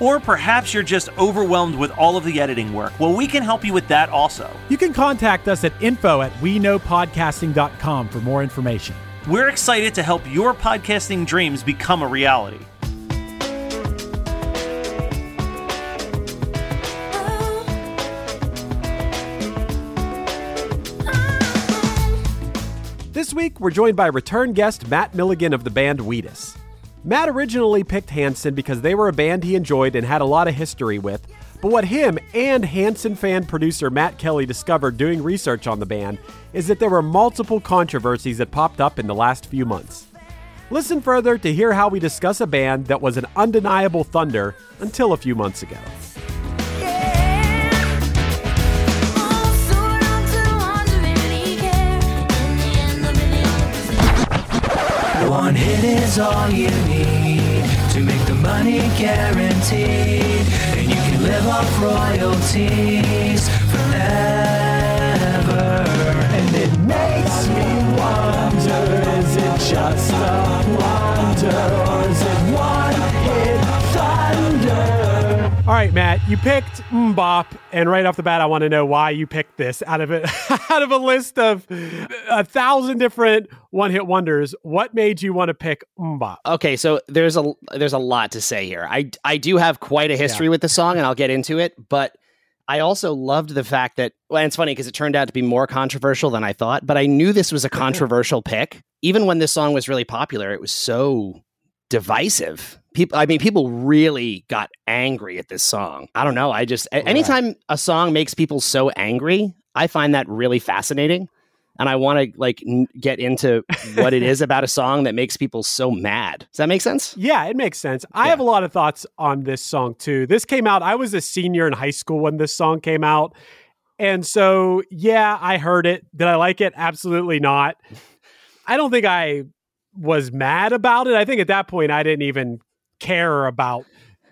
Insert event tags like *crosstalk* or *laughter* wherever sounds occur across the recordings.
Or perhaps you're just overwhelmed with all of the editing work. Well, we can help you with that also. You can contact us at info at we know podcasting.com for more information. We're excited to help your podcasting dreams become a reality. This week, we're joined by return guest Matt Milligan of the band Wheatus. Matt originally picked Hanson because they were a band he enjoyed and had a lot of history with. But what him and Hanson fan producer Matt Kelly discovered doing research on the band is that there were multiple controversies that popped up in the last few months. Listen further to hear how we discuss a band that was an undeniable thunder until a few months ago. One hit is all you need to make the money guaranteed. And you can live off royalties forever. And it makes me wonder is it just a wonder or is it All right, Matt, you picked MMMBop, and right off the bat, I want to know why you picked this out of it *laughs* out of a list of a thousand different one-hit wonders. What made you want to pick MMMBop? Okay, so there's a there's a lot to say here. I I do have quite a history Yeah. with the song, and I'll get into it. But I also loved the fact that well, it's funny because it turned out to be more controversial than I thought. But I knew this was a controversial pick, even when this song was really popular. It was so divisive. People, I mean, people really got angry at this song. I don't know. I just a- oh, anytime a song makes people so angry, I find that really fascinating. And I want to like n- get into *laughs* what it is about a song that makes people so mad. Does that make sense? Yeah, it makes sense. I have a lot of thoughts on this song too. This came out, I was a senior in high school when this song came out. And so, yeah, I heard it. Did I like it? Absolutely not. *laughs* I don't think I was mad about it. I think at that point, I didn't even care about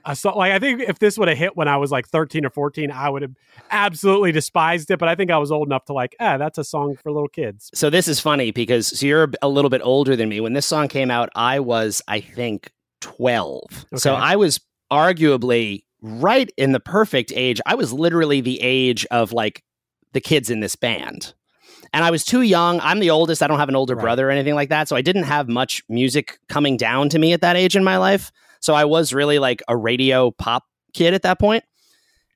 a song. Like, I think if this would have hit when I was like 13 or 14, I would have absolutely despised it. But I think I was old enough to like, ah, that's a song for little kids. So this is funny because so you're a little bit older than me. When this song came out, I was, I think, 12. So I was arguably right in the perfect age. I was literally the age of like the kids in this band. And I was too young. I'm the oldest. I don't have an older Right. brother or anything like that. So I didn't have much music coming down to me at that age in my life. So I was really like a radio pop kid at that point.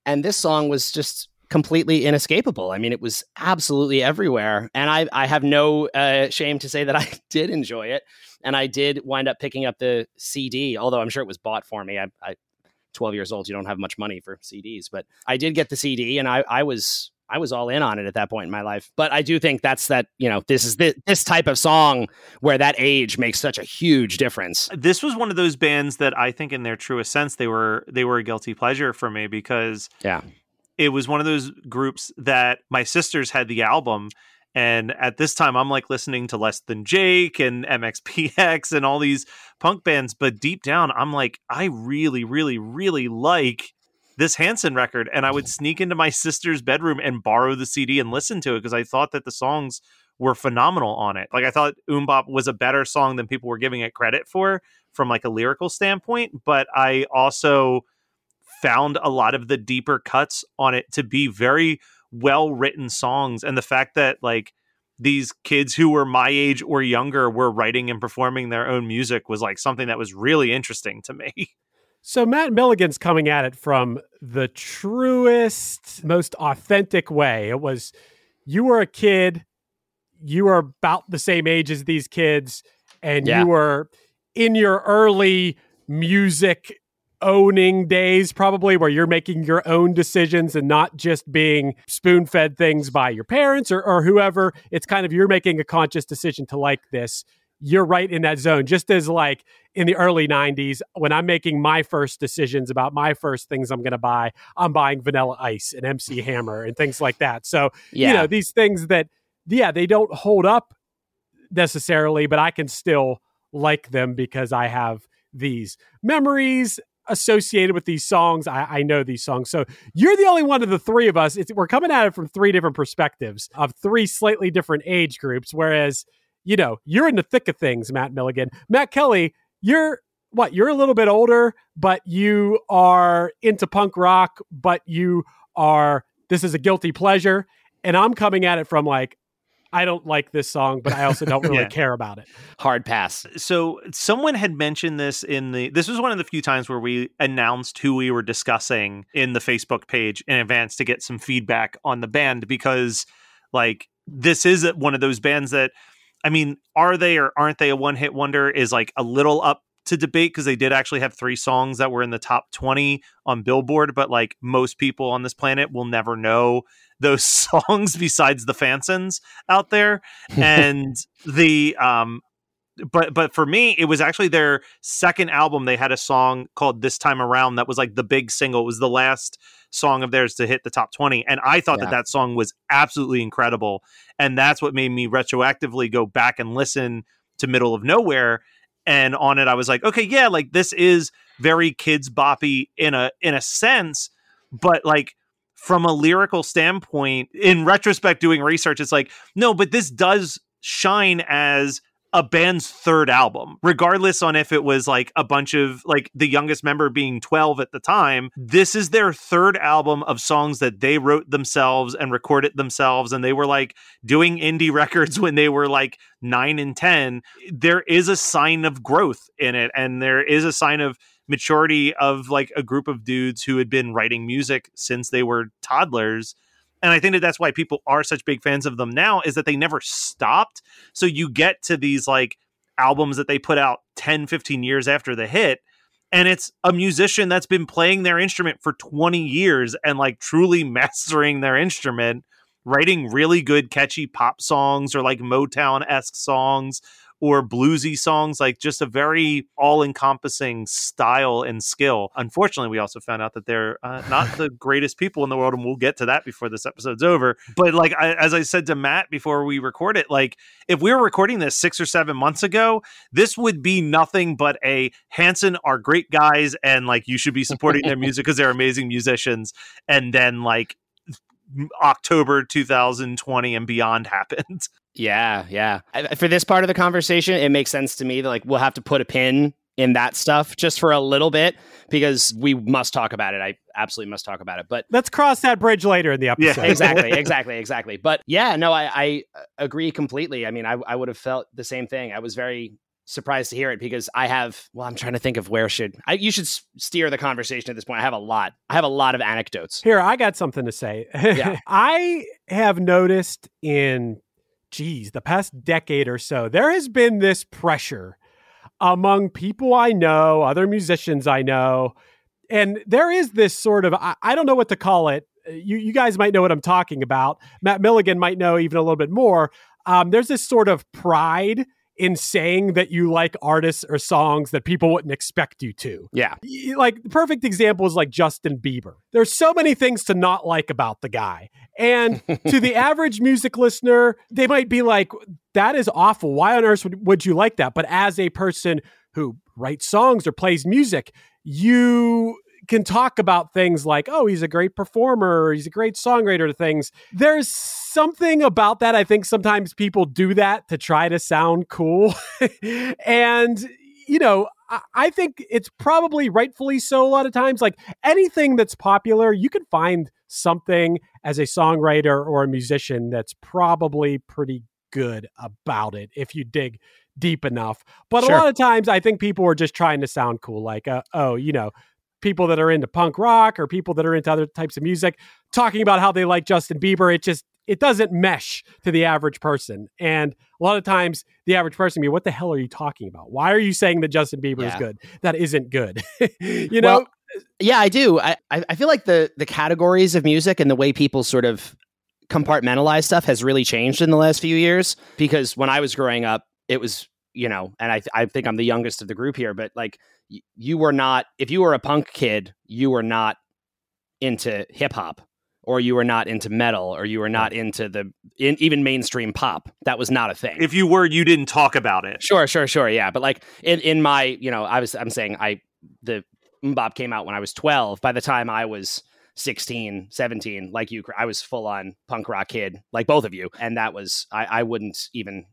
And this song was just completely inescapable. I mean, it was absolutely everywhere. And I, I have no uh, shame to say that *laughs* I did enjoy it. And I did wind up picking up the CD, although I'm sure it was bought for me. I, I 12 years old, you don't have much money for CDs, but I did get the CD and I, I was, I was all in on it at that point in my life. But I do think that's that, you know, this is the, this type of song where that age makes such a huge difference. This was one of those bands that I think in their truest sense they were they were a guilty pleasure for me because Yeah. it was one of those groups that my sisters had the album and at this time i'm like listening to less than jake and mxpx and all these punk bands but deep down i'm like i really really really like this hanson record and i would sneak into my sister's bedroom and borrow the cd and listen to it because i thought that the songs were phenomenal on it like i thought MMMBop was a better song than people were giving it credit for from like a lyrical standpoint but i also found a lot of the deeper cuts on it to be very well written songs and the fact that like these kids who were my age or younger were writing and performing their own music was like something that was really interesting to me. *laughs* So Matt Milligan's coming at it from the truest, most authentic way. It was you were a kid, you were about the same age as these kids, and Yeah. you were in your early music owning days, probably where you're making your own decisions and not just being spoon fed things by your parents or, or whoever. It's kind of you're making a conscious decision to like this. You're right in that zone. Just as like in the early 90s, when I'm making my first decisions about my first things I'm going to buy, I'm buying Vanilla Ice and MC Hammer and things like that. So, Yeah. you know, these things that, yeah, they don't hold up necessarily, but I can still like them because I have these memories associated with these songs. I, I know these songs. So you're the only one of the three of us. It's, we're coming at it from three different perspectives of three slightly different age groups. Whereas, you know, you're in the thick of things, Matt Milligan. Matt Kelly, you're what? You're a little bit older, but you are into punk rock, but you are, this is a guilty pleasure. And I'm coming at it from like, I don't like this song, but I also don't *laughs* really Yeah. care about it. Hard pass. So someone had mentioned this in the this was one of the few times where we announced who we were discussing in the Facebook page in advance to get some feedback on the band because like this is one of those bands that I mean, are they or aren't they a one-hit wonder is like a little up to debate because they did actually have three songs that were in the top 20 on Billboard, but like most people on this planet will never know those *laughs* songs besides the Fansons out there. *laughs* And the um but but for me it was actually their second album they had a song called this time around that was like the big single it was the last song of theirs to hit the top 20 and i thought Yeah. that that song was absolutely incredible and that's what made me retroactively go back and listen to middle of nowhere and on it i was like okay yeah like this is very kids boppy in a in a sense but like from a lyrical standpoint in retrospect doing research it's like no but this does shine as a band's third album regardless on if it was like a bunch of like the youngest member being 12 at the time this is their third album of songs that they wrote themselves and recorded themselves and they were like doing indie *laughs* records when they were like 9 and 10 there is a sign of growth in it and there is a sign of maturity of like a group of dudes who had been writing music since they were toddlers and i think that that's why people are such big fans of them now is that they never stopped. So you get to these like albums that they put out 10 15 years after the hit and it's a musician that's been playing their instrument for 20 years and like truly *laughs* mastering their instrument writing really good catchy pop songs or like motown-esque songs or bluesy songs like just a very all-encompassing style and skill. Unfortunately we also found out that they're uh, not the greatest people in the world and we'll get to that before this episode's over. But like I, as i said to matt before we record it like if we were recording this six or seven months ago this would be nothing but a hanson are great guys and like you should be supporting their *laughs* music because they're amazing musicians. And then like october 2020 and beyond *laughs* happened Yeah, yeah. I, for this part of the conversation, it makes sense to me that like we'll have to put a pin in that stuff just for a little bit because we must talk about it. I absolutely must talk about it. But Let's cross that bridge later in the episode. exactly, *laughs* exactly, exactly. But yeah, no, I, I uh, agree completely. I mean, I, I would have felt the same thing. I was very surprised to hear it because I have. Well, I'm trying to think of where should I. You should steer the conversation at this point. I have a lot. I have a lot of anecdotes. Here, I got something to say. Yeah. *laughs* I have noticed in, geez, the past decade or so, there has been this pressure among people I know, other musicians I know, and there is this sort of, I, I don't know what to call it. you you guys might know what I'm talking about. Matt Milligan might know even a little bit more. Um, there's this sort of pride in saying that you like artists or songs that people wouldn't expect you to. Yeah. Like the perfect example is like Justin Bieber. There's so many things to not like about the guy. And *laughs* to the average music listener, they might be like, that is awful. Why on earth would, would you like that? But as a person who writes songs or plays music, you can talk about things like, oh, he's a great performer, or he's a great songwriter, things. There's something about that. I think sometimes people do that to try to sound cool. *laughs* and, you know, I- I think it's probably rightfully so a lot of times. Like anything that's popular, you can find something as a songwriter or a musician that's probably pretty good about it if you dig deep enough. But Sure. a lot of times, I think people are just trying to sound cool. Like, uh, oh, you know, people that are into punk rock or people that are into other types of music talking about how they like Justin Bieber. It just it doesn't mesh to the average person. And a lot of times, the average person, be, what the hell are you talking about? Why are you saying that Justin Bieber is good? That isn't good. *laughs* you know, Well, yeah, I do. I I feel like the the categories of music and the way people sort of compartmentalize stuff has really changed in the last few years. Because when I was growing up, it was you know, and I I think I'm the youngest of the group here, but like y- you were not if you were a punk kid, you were not into hip hop. Or you were not into metal, or you were not into the in, even mainstream pop. That was not a thing. If you were, you didn't talk about it. Sure, sure, sure. Yeah, but like in in my, you know, I was I'm saying I the MMMBop came out when I was 12. By the time I was 16, 17, like you, I was full on punk rock kid, like both of you, and that was I I wouldn't even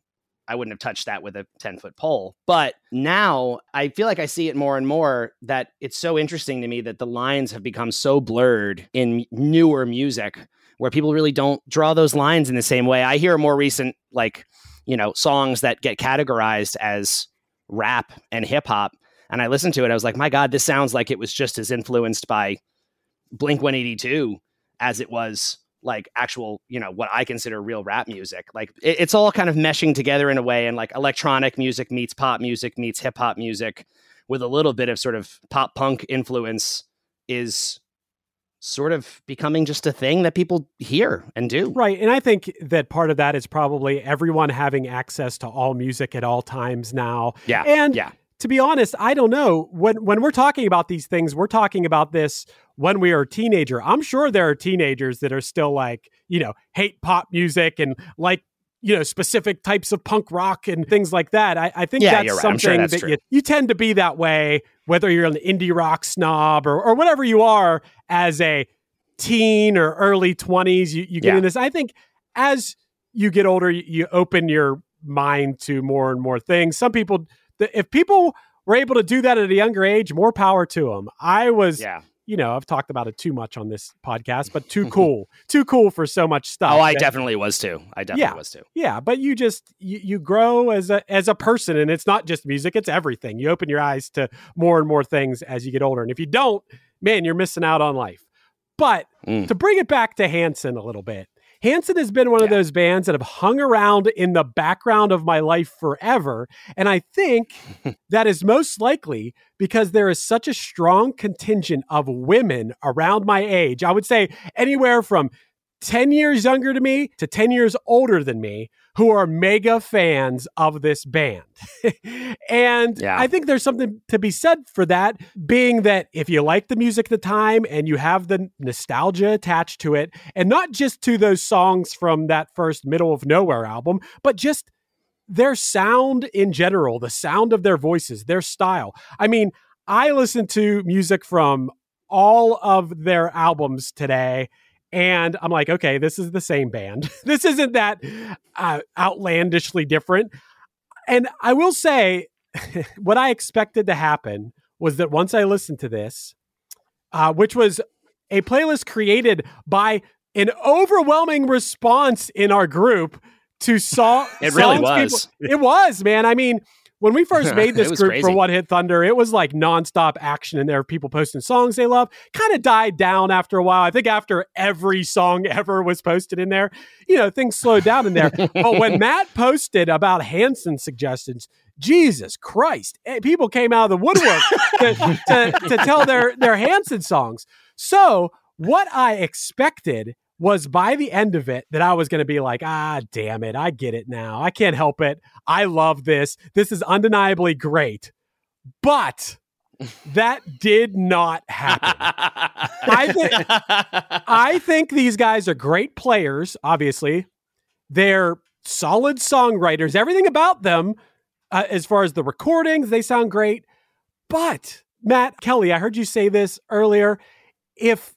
I wouldn't have touched that with a 10 foot pole. But now I feel like I see it more and more that it's so interesting to me that the lines have become so blurred in newer music where people really don't draw those lines in the same way. I hear more recent, like, you know, songs that get categorized as rap and hip hop. And I listened to it. I was like, my God, this sounds like it was just as influenced by Blink 182 as it was like actual, you know, what I consider real rap music. Like it- it's all kind of meshing together in a way, and like electronic music meets pop music meets hip hop music with a little bit of sort of pop punk influence is sort of becoming just a thing that people hear and do. Right. And I think that part of that is probably everyone having access to all music at all times now. Yeah. And yeah. To be honest, I don't know. When when we're talking about these things, we're talking about this when we are a teenager. I'm sure there are teenagers that are still like, you know, hate pop music and like you know specific types of punk rock and things like that. I, I think Yeah, that's right. Something sure that's that you, you tend to be that way, whether you're an indie rock snob or, or whatever you are as a teen or early 20s. You, you get Yeah. in this. I think as you get older, you, you open your mind to more and more things. Some people, the, if people were able to do that at a younger age, more power to them. I was, Yeah. you know, I've talked about it too much on this podcast, but too *laughs* cool, too cool for so much stuff. Oh, I that- definitely was too. I definitely Yeah. was too. yeah, but you just you, you grow as a as a person, and it's not just music; it's everything. You open your eyes to more and more things as you get older, and if you don't, man, you're missing out on life. But Mm. to bring it back to Hanson a little bit, Hanson has been one of those bands that have hung around in the background of my life forever, and I think *laughs* that is most likely because there is such a strong contingent of women around my age. I would say anywhere from 10 years younger to me to 10 years older than me who are mega fans of this band. *laughs* and Yeah. I think there's something to be said for that, being that if you like the music at the time and you have the nostalgia attached to it, and not just to those songs from that first Middle of Nowhere album, but just their sound in general, the sound of their voices, their style. I mean, I listen to music from all of their albums today and I'm like, okay, this is the same band. *laughs* this isn't that uh, outlandishly different. And I will say, *laughs* what I expected to happen was that once I listened to this, uh, which was a playlist created by an overwhelming response in our group to song. *laughs* It really was. People, it was, man. I mean, when we first *laughs* made this group crazy. for One Hit Thunder, it was like nonstop action in there. were People posting songs they love. Kind of died down after a while. I think after every song *laughs* ever was posted in there, you know, things slowed down in there. but when *laughs* Matt posted about Hanson suggestions, Jesus Christ, eh, people came out of the woodwork to, to, to tell their their Hanson songs. So what I expected was by the end of it that I was going to be like, ah, damn it. I get it now. I can't help it. I love this. This is undeniably great. But *laughs* that did not happen. I, th- *laughs* I think these guys are great players, obviously. They're solid songwriters. Everything about them, uh, as far as the recordings, they sound great. But, Matt Kelly, I heard you say this earlier. If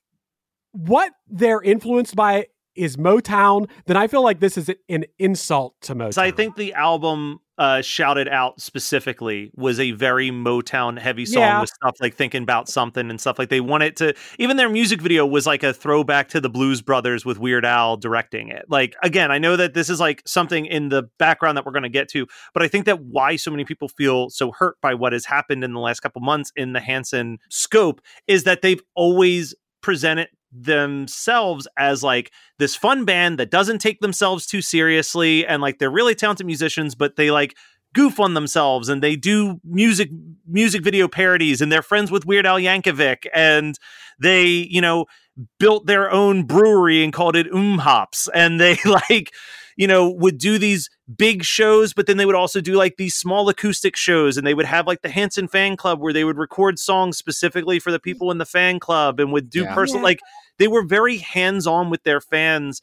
what they're influenced by is Motown, then I feel like this is an insult to Motown. So I think the album uh, shouted out specifically was a very Motown heavy song Yeah. with stuff like thinking about something and stuff like they wanted to even their music video was like a throwback to the Blues Brothers with Weird Al directing it. Like again, I know that this is like something in the background that we're going to get to, but I think that why so many people feel so hurt by what has happened in the last couple months in the Hanson scope is that they've always presented themselves as like this fun band that doesn't take themselves too seriously and like they're really talented musicians but they like goof on themselves and they do music music video parodies and they're friends with Weird Al Yankovic and they you know built their own brewery and called it MMMHops and they *laughs* like you know would do these big shows but then they would also do like these small acoustic shows and they would have like the Hanson fan club where they would record songs specifically for the mm. people in the fan club and would do Yeah. personal Yeah. like they were very hands on with their fans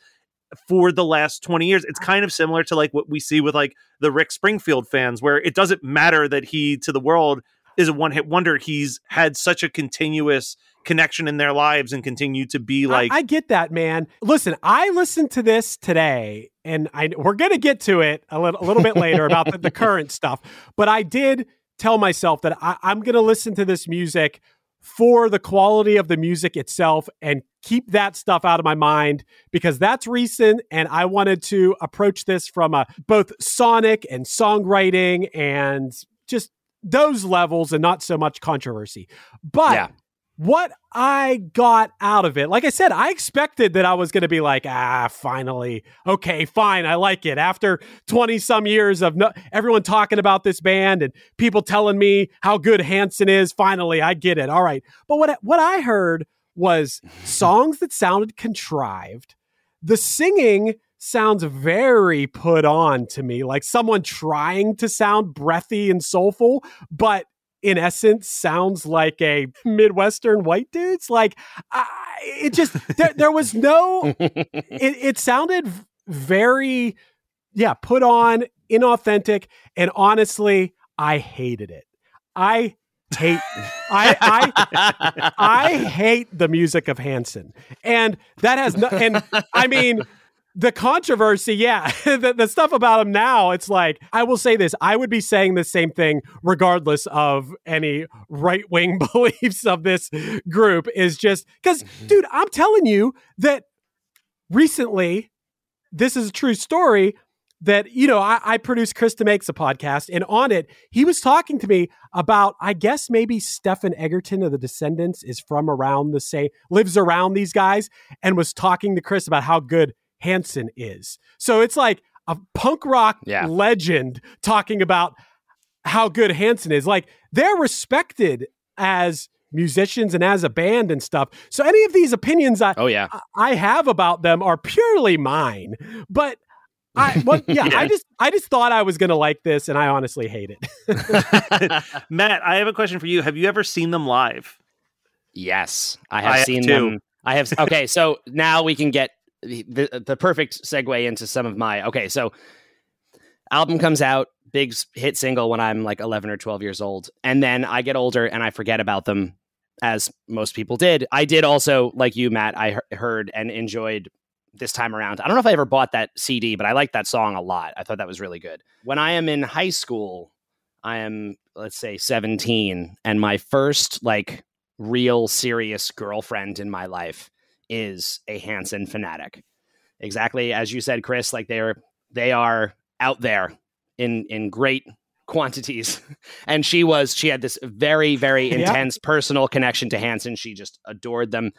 for the last 20 years. It's kind of similar to like what we see with like the Rick Springfield fans, where it doesn't matter that he to the world is a one hit wonder. He's had such a continuous connection in their lives and continue to be like I, I get that, man. Listen, I listened to this today, and I we're gonna get to it a little, a little bit later about the, the *laughs* current stuff. But I did tell myself that I, I'm gonna listen to this music for the quality of the music itself and keep that stuff out of my mind because that's recent and I wanted to approach this from a both sonic and songwriting and just those levels and not so much controversy. But Yeah. What I got out of it, like I said, I expected that I was going to be like, ah, finally, okay, fine, I like it. After twenty some years of no, everyone talking about this band and people telling me how good Hanson is, finally, I get it. All right, but what what I heard was *laughs* songs that sounded contrived. The singing sounds very put on to me, like someone trying to sound breathy and soulful, but in essence sounds like a midwestern white dude's like I, it just there, there was *laughs* no *laughs* it, it sounded very yeah put on inauthentic and honestly i hated it i hate I, I I *laughs* hate the music of Hanson, and that has no. And I mean, the controversy, yeah, *laughs* the, the stuff about him now. It's like I will say this: I would be saying the same thing regardless of any right wing *laughs* beliefs of this group. Is just because, mm-hmm. dude, I'm telling you that recently, this is a true story that you know I, I produced Krista Makes a podcast, and on it he was talking to me about I guess maybe Stephen Egerton of the Descendents is from around the same lives around these guys, and was talking to Chris about how good Hanson is. So it's like a punk rock Yeah. legend talking about how good Hanson is. Like they're respected as musicians and as a band and stuff. So any of these opinions I, Oh yeah. I have about them are purely mine. But I well, *laughs* yeah, I just I just thought I was gonna like this, and I honestly hate it. *laughs* Matt, I have a question for you. Have you ever seen them live? Yes, I I have have seen too. them. I have. Okay, so now we can get the, the perfect segue into some of my. Okay, so album comes out, big hit single when I'm like 11 or 12 years old, and then I get older and I forget about them, as most people did. I did also, like you, Matt. I he- heard and enjoyed this time around. I don't know if I ever bought that CD, but I liked that song a lot. I thought that was really good. When I am in high school, I am let's say 17, and my first like real serious girlfriend in my life is a Hanson fanatic. Exactly as you said, Chris. Like they're they are out there in in great quantities, *laughs* and she was she had this very very Yeah. intense personal connection to Hanson. She just adored them,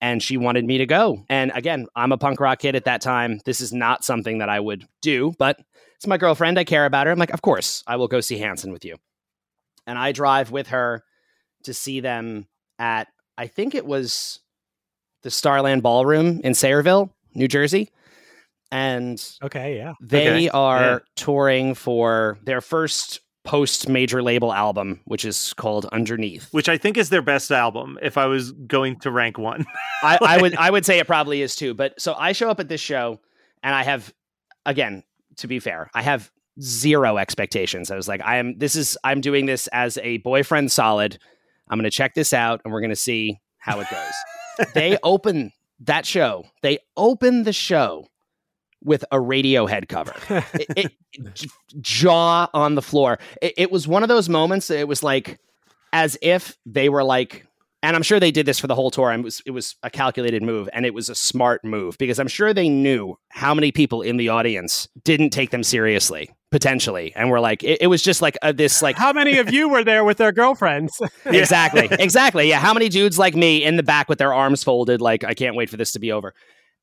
and she wanted me to go. And again, I'm a punk rock kid at that time. This is not something that I would do, but it's my girlfriend. I care about her. I'm like, of course, I will go see Hanson with you. And I drive with her to see them at I think it was the Starland Ballroom in Sayreville, New Jersey. And Okay, yeah. they Okay, are yeah. touring for their first post major label album, which is called Underneath. which I think is their best album. If I was going to rank one, *laughs* I, I would I would say it probably is too. But so I show up at this show and I have again, to be fair, I have zero expectations. I was like, I am this is I'm doing this as a boyfriend solid. I'm gonna check this out and we're gonna see how it goes. *laughs* they open that show, they open the show with a Radiohead cover. it, it- *laughs* jaw on the floor. It, it was one of those moments. It was like as if they were like, and I'm sure they did this for the whole tour. And it was it was a calculated move, and it was a smart move because I'm sure they knew how many people in the audience didn't take them seriously potentially, and we're like, it, it was just like a, this like How many of you were there with their girlfriends? *laughs* exactly. Exactly. Yeah. How many dudes like me in the back with their arms folded like i can't wait for this to be over.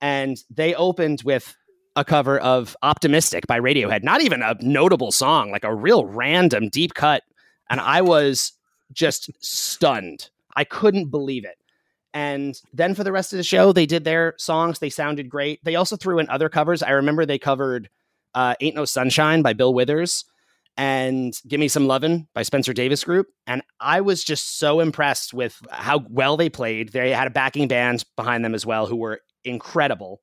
And they opened with a cover of optimistic by radiohead. Not even a notable song like a real random deep cut. And i was just stunned. I couldn't believe it. And then for the rest of the show they did their songs. They sounded great. They also threw in other covers. I remember they covered uh, ain't no sunshine by bill withers and Give Me Some Lovin' by Spencer Davis Group. And I was just so impressed with how well they played. They had a backing band behind them as well who were incredible.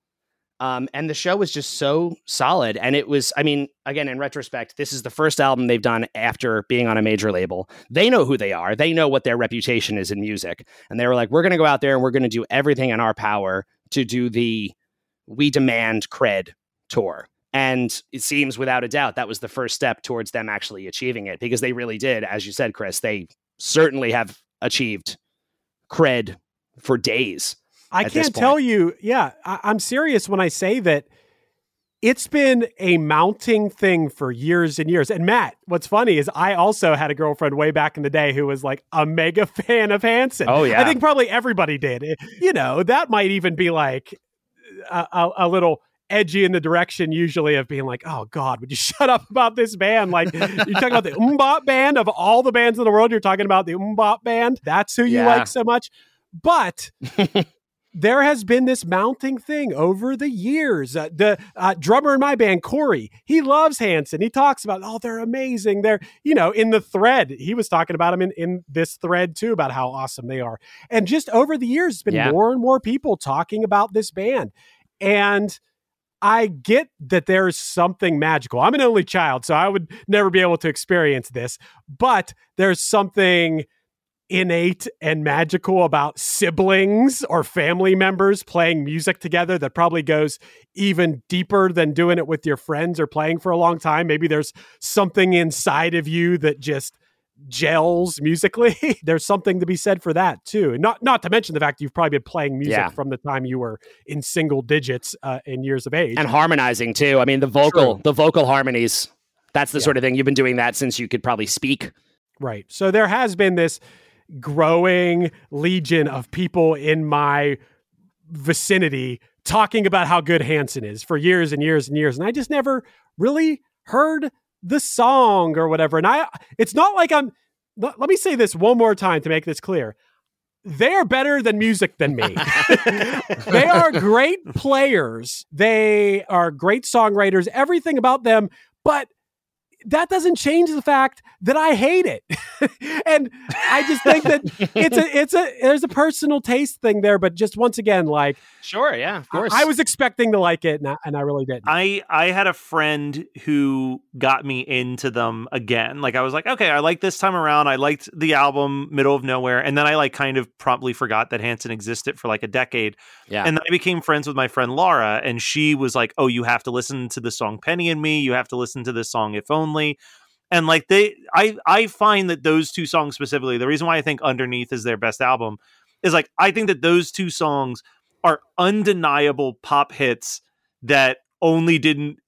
Um, and the show was just so solid. And it was, I mean, again, in retrospect, this is the first album they've done after being on a major label. They know who they are, they know what their reputation is in music. And they were like, we're going to go out there and we're going to do everything in our power to do the We Demand Cred tour. And it seems without a doubt that was the first step towards them actually achieving it because they really did, as you said, Chris, they certainly have achieved cred for days. I can't tell you. Yeah, I, I'm serious when I say that it's been a mounting thing for years and years. And Matt, what's funny is I also had a girlfriend way back in the day who was like a mega *laughs* fan of Hanson. Oh, yeah. I think probably everybody did. It- you know, that might even be like a, a, a little edgy in the direction usually of being like, oh God, would you *laughs* shut up about this band? Like you're talking about the MMMBop band of all the bands in the world. You're talking about the MMMBop band. That's who you Yeah. like so much. But *laughs* there has been this mounting thing over the years. Uh, the uh, drummer in my band, Corey, he loves Hanson. He talks about, oh, they're amazing. They're, you know, in the thread, he was talking about them in, in this thread too, about how awesome they are. And just over the years, it's been Yeah. more and more people talking about this band. And I get that there's something magical. I'm an only child, so I would never be able to experience this, but there's something innate and magical about siblings or family members playing music together that probably goes even deeper than doing it with your friends or playing for a long time. Maybe there's something inside of you that just gels musically. *laughs* there's something to be said for that too. And not not to mention the fact you've probably been playing music Yeah. from the time you were in single digits uh, in years of age. And harmonizing too. I mean, the vocal, True. the vocal harmonies. That's the Yeah. sort of thing you've been doing that since you could probably speak. Right. So there has been this growing legion of people in my vicinity talking about how good Hanson is for years and years and years. And I just never really heard the song or whatever. And I, it's not like I'm, let, let me say this one more time to make this clear. They are better than music than me. *laughs* they are great players. They are great songwriters, everything about them. But that doesn't change the fact that I hate it. *laughs* and I just think that it's a it's a there's a personal taste thing there, but just once again, like Sure. Yeah. Of course. I was expecting to like it and I, and I really didn't. I I had a friend who got me into them again. Like I was like, okay, I like this time around. I liked the album Middle of Nowhere, and then I like kind of promptly forgot that Hanson existed for like a decade. Yeah. And then I became friends with my friend Laura, and she was like, "Oh, you have to listen to the song Penny and Me. You have to listen to this song If Only." And like they, I I find that those two songs specifically, the reason why I think Underneath is their best album is like I think that those two songs are undeniable pop hits that only didn't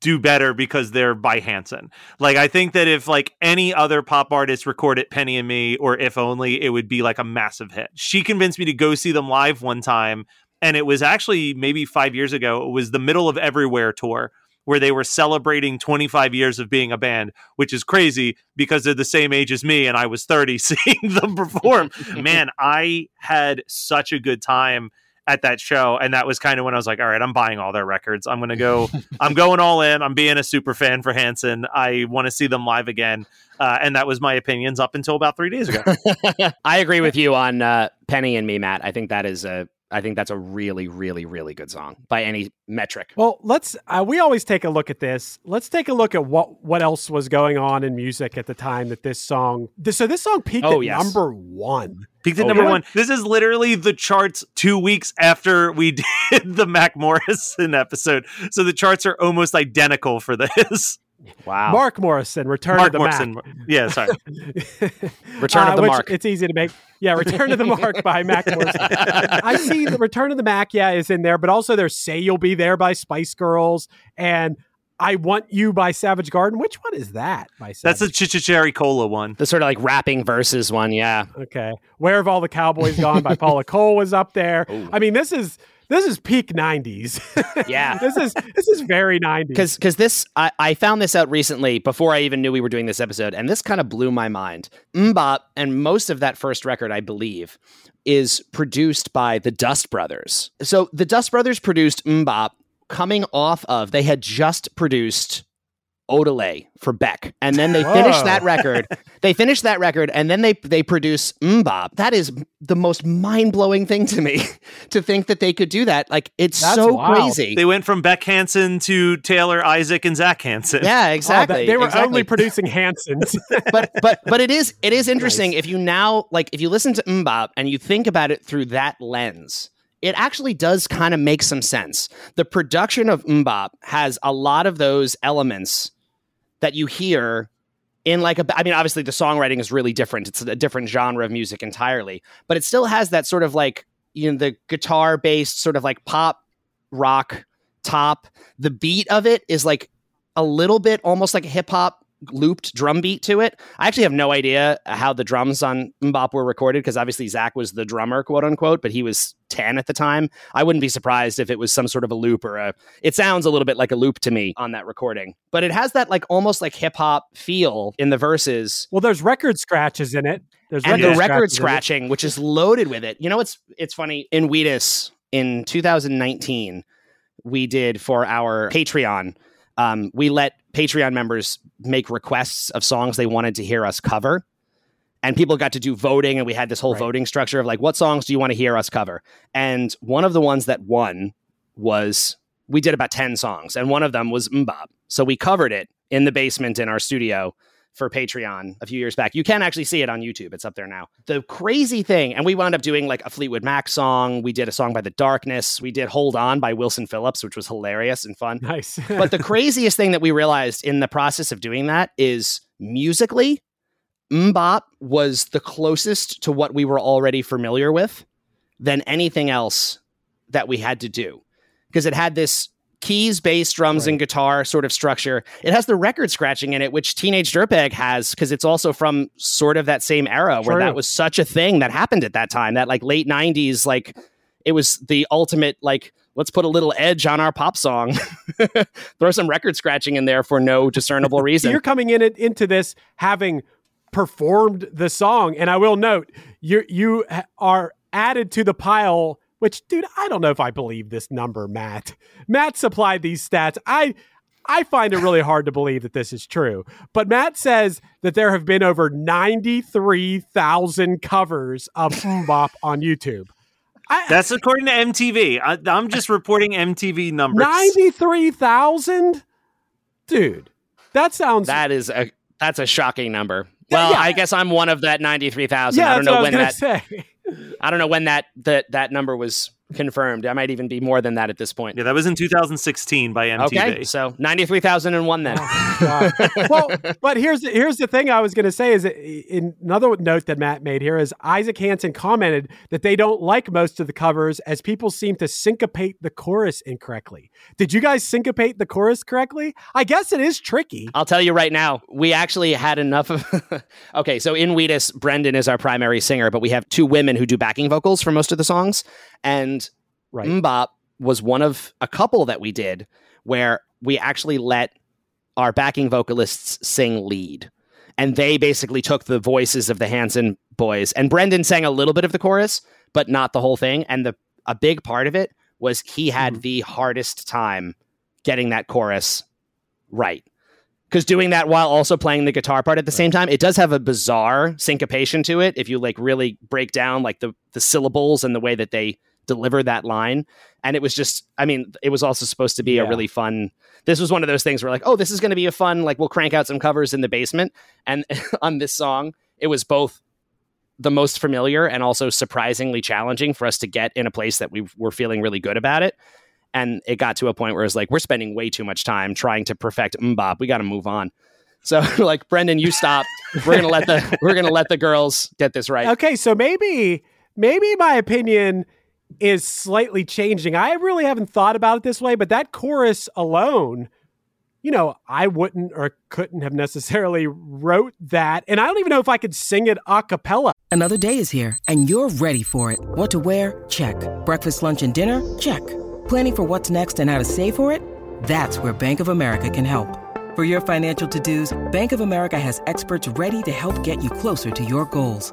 do better because they're by Hanson. Like I think that if like any other pop artist recorded Penny and Me or If Only, it would be like a massive hit. She convinced me to go see them live one time and it was actually maybe 5 years ago. It was the Middle of Everywhere tour where they were celebrating 25 years of being a band, which is crazy because they're the same age as me and I was 30 *laughs* seeing them perform. Man, I had such a good time at that show, and that was kind of when I was like, all right, I'm buying all their records. I'm gonna go. *laughs* I'm going all in. I'm being a super fan for Hanson. I want to see them live again. Uh, and that was my opinions up until about three days ago. *laughs* I agree with you on uh, Penny and Me, Matt. I think that is a I think that's a really, really, really good song by any metric. Well, let's. Uh, we always take a look at this. Let's take a look at what what else was going on in music at the time that this song. This, so this song peaked Oh, at yes. number one. Peaked at Oh, number yeah? one. This is literally the charts two weeks after we *laughs* did the Mac Morrison episode. So the charts are almost identical for this. Wow. Mark Morrison, Return Mark to the Morrison. Mac. Yeah, sorry. *laughs* Return of uh, the Mark. It's easy to make. Yeah, Return to the Mark *laughs* by Mac Morrison. I see the Return of the Mac, yeah, is in there, but also there's Say You'll Be There by Spice Girls and I Want You by Savage Garden. Which one is that by That's the Chichicheri Cola one. the sort of like rapping verses one, yeah. Okay. Where have all the cowboys gone by Paula Cole was up there. Ooh. I mean, this is this is peak 90s. Yeah. *laughs* this is this is very 90s. because because this I, I found this out recently before I even knew we were doing this episode, and this kind of blew my mind. MMMBop and most of that first record, I believe, is produced by the Dust Brothers. So the Dust Brothers produced MMMBop coming off of they had just produced Odelay for Beck, and then they finish Whoa. that record. *laughs* they finish that record, and then they they produce MMMBop. That is the most mind blowing thing to me *laughs* to think that they could do that. Like it's That's so wild. crazy. They went from Beck Hansen to Taylor Isaac and Zach Hanson. yeah, Oh, exactly. that- they were exactly. only producing Hansons. *laughs* but but but it is it is interesting if you now like if you listen to MMMBop and you think about it through that lens. It actually does kind of make some sense. The production of MMMBop has a lot of those elements that you hear in like a I mean obviously the songwriting is really different. It's a different genre of music entirely, but it still has that sort of like you know the guitar based sort of like pop rock top. The beat of it is like a little bit almost like a hip hop looped drum beat to it. I actually have no idea how the drums on MMMBop were recorded because obviously Zach was the drummer, quote unquote, but he was 10 at the time. I wouldn't be surprised if it was some sort of a loop or a. It sounds a little bit like a loop to me on that recording, but it has that like almost like hip hop feel in the verses. well, there's record scratches in it. There's And the record in it. scratching, which is loaded with it. You know, it's it's funny in Wheatus in 2019, we did for our Patreon. Um, we let Patreon members make requests of songs they wanted to hear us cover. And people got to do voting, and we had this whole Right. voting structure of like, what songs do you want to hear us cover? And one of the ones that won was we did about 10 songs, and one of them was MMMBop. So we covered it in the basement in our studio for Patreon a few years back. You can actually see it on YouTube. It's up there now. The crazy thing, and we wound up doing like a Fleetwood Mac song. We did a song by The Darkness. We did Hold On by Wilson Phillips, which was hilarious and fun. Nice. *laughs* But the craziest thing that we realized in the process of doing that is musically, MMMBop was the closest to what we were already familiar with than anything else that we had to do. Because it had this keys, bass, drums, and guitar sort of structure. It has the record scratching in it, which Teenage Dirtbag has, because it's also from sort of that same era where that was such a thing that happened at that time, that like late 90s, like it was the ultimate, like, let's put a little edge on our pop song. *laughs* Throw some record scratching in there for no discernible *laughs* reason. you're coming in into this having performed the song, and I will note you you are added to the pile. Which, dude, I don't know if I believe this number, Matt. Matt supplied these stats. I I find it really hard to believe that this is true. But Matt says that there have been over ninety three thousand covers of *sighs* Bop on YouTube. I, That's according to MTV. I, I'm just reporting MTV numbers. ninety three thousand, dude. That sounds that is a that's a shocking number. Well, yeah. I guess I'm one of that 93,000. yeah. I don't know when that say. I don't know when that that that number was confirmed. I might even be more than that at this point. Yeah, that was in 2016 by MTV. Okay, so 93,001 then. God. *laughs* well, but here's here's the thing I was going to say is that in another note that Matt made here is Isaac Hanson commented that they don't like most of the covers as people seem to syncopate the chorus incorrectly. Did you guys syncopate the chorus correctly? I guess it is tricky. I'll tell you right now, we actually had enough of. *laughs* okay, so in Wheatus, Brendan is our primary singer, but we have two women who do backing vocals for most of the songs. And Right. MMMBop was one of a couple that we did where we actually let our backing vocalists sing lead. And they basically took the voices of the Hanson boys. And Brendan sang a little bit of the chorus, but not the whole thing. And the a big part of it was he had Mhm. the hardest time getting that chorus right. Because doing that while also playing the guitar part at the same time, it does have a bizarre syncopation to it. If you like really break down like the the syllables and the way that they deliver that line, and it was just, I mean, it was also supposed to be Yeah. a really fun. This was one of those things where like, oh, this is going to be a fun like we'll crank out some covers in the basement, and *laughs* on this song, it was both the most familiar and also surprisingly challenging for us to get in a place that we were feeling really good about it. And it got to a point where it's like, we're spending way too much time trying to perfect MMMBop. We got to move on. So *laughs* like, Brendan, you stop. *laughs* We're gonna let the we're gonna let the girls get this right. Okay, so maybe maybe my opinion is slightly changing. I really haven't thought about it this way, but that chorus alone, you know, I wouldn't or couldn't have necessarily wrote that, and I don't even know if I could sing it a cappella. Another day is here, and you're ready for it. What to wear? Check. Breakfast, lunch, and dinner? Check. Planning for what's next and how to save for it? That's where Bank of America can help. For your financial to-dos, Bank of America has experts ready to help get you closer to your goals.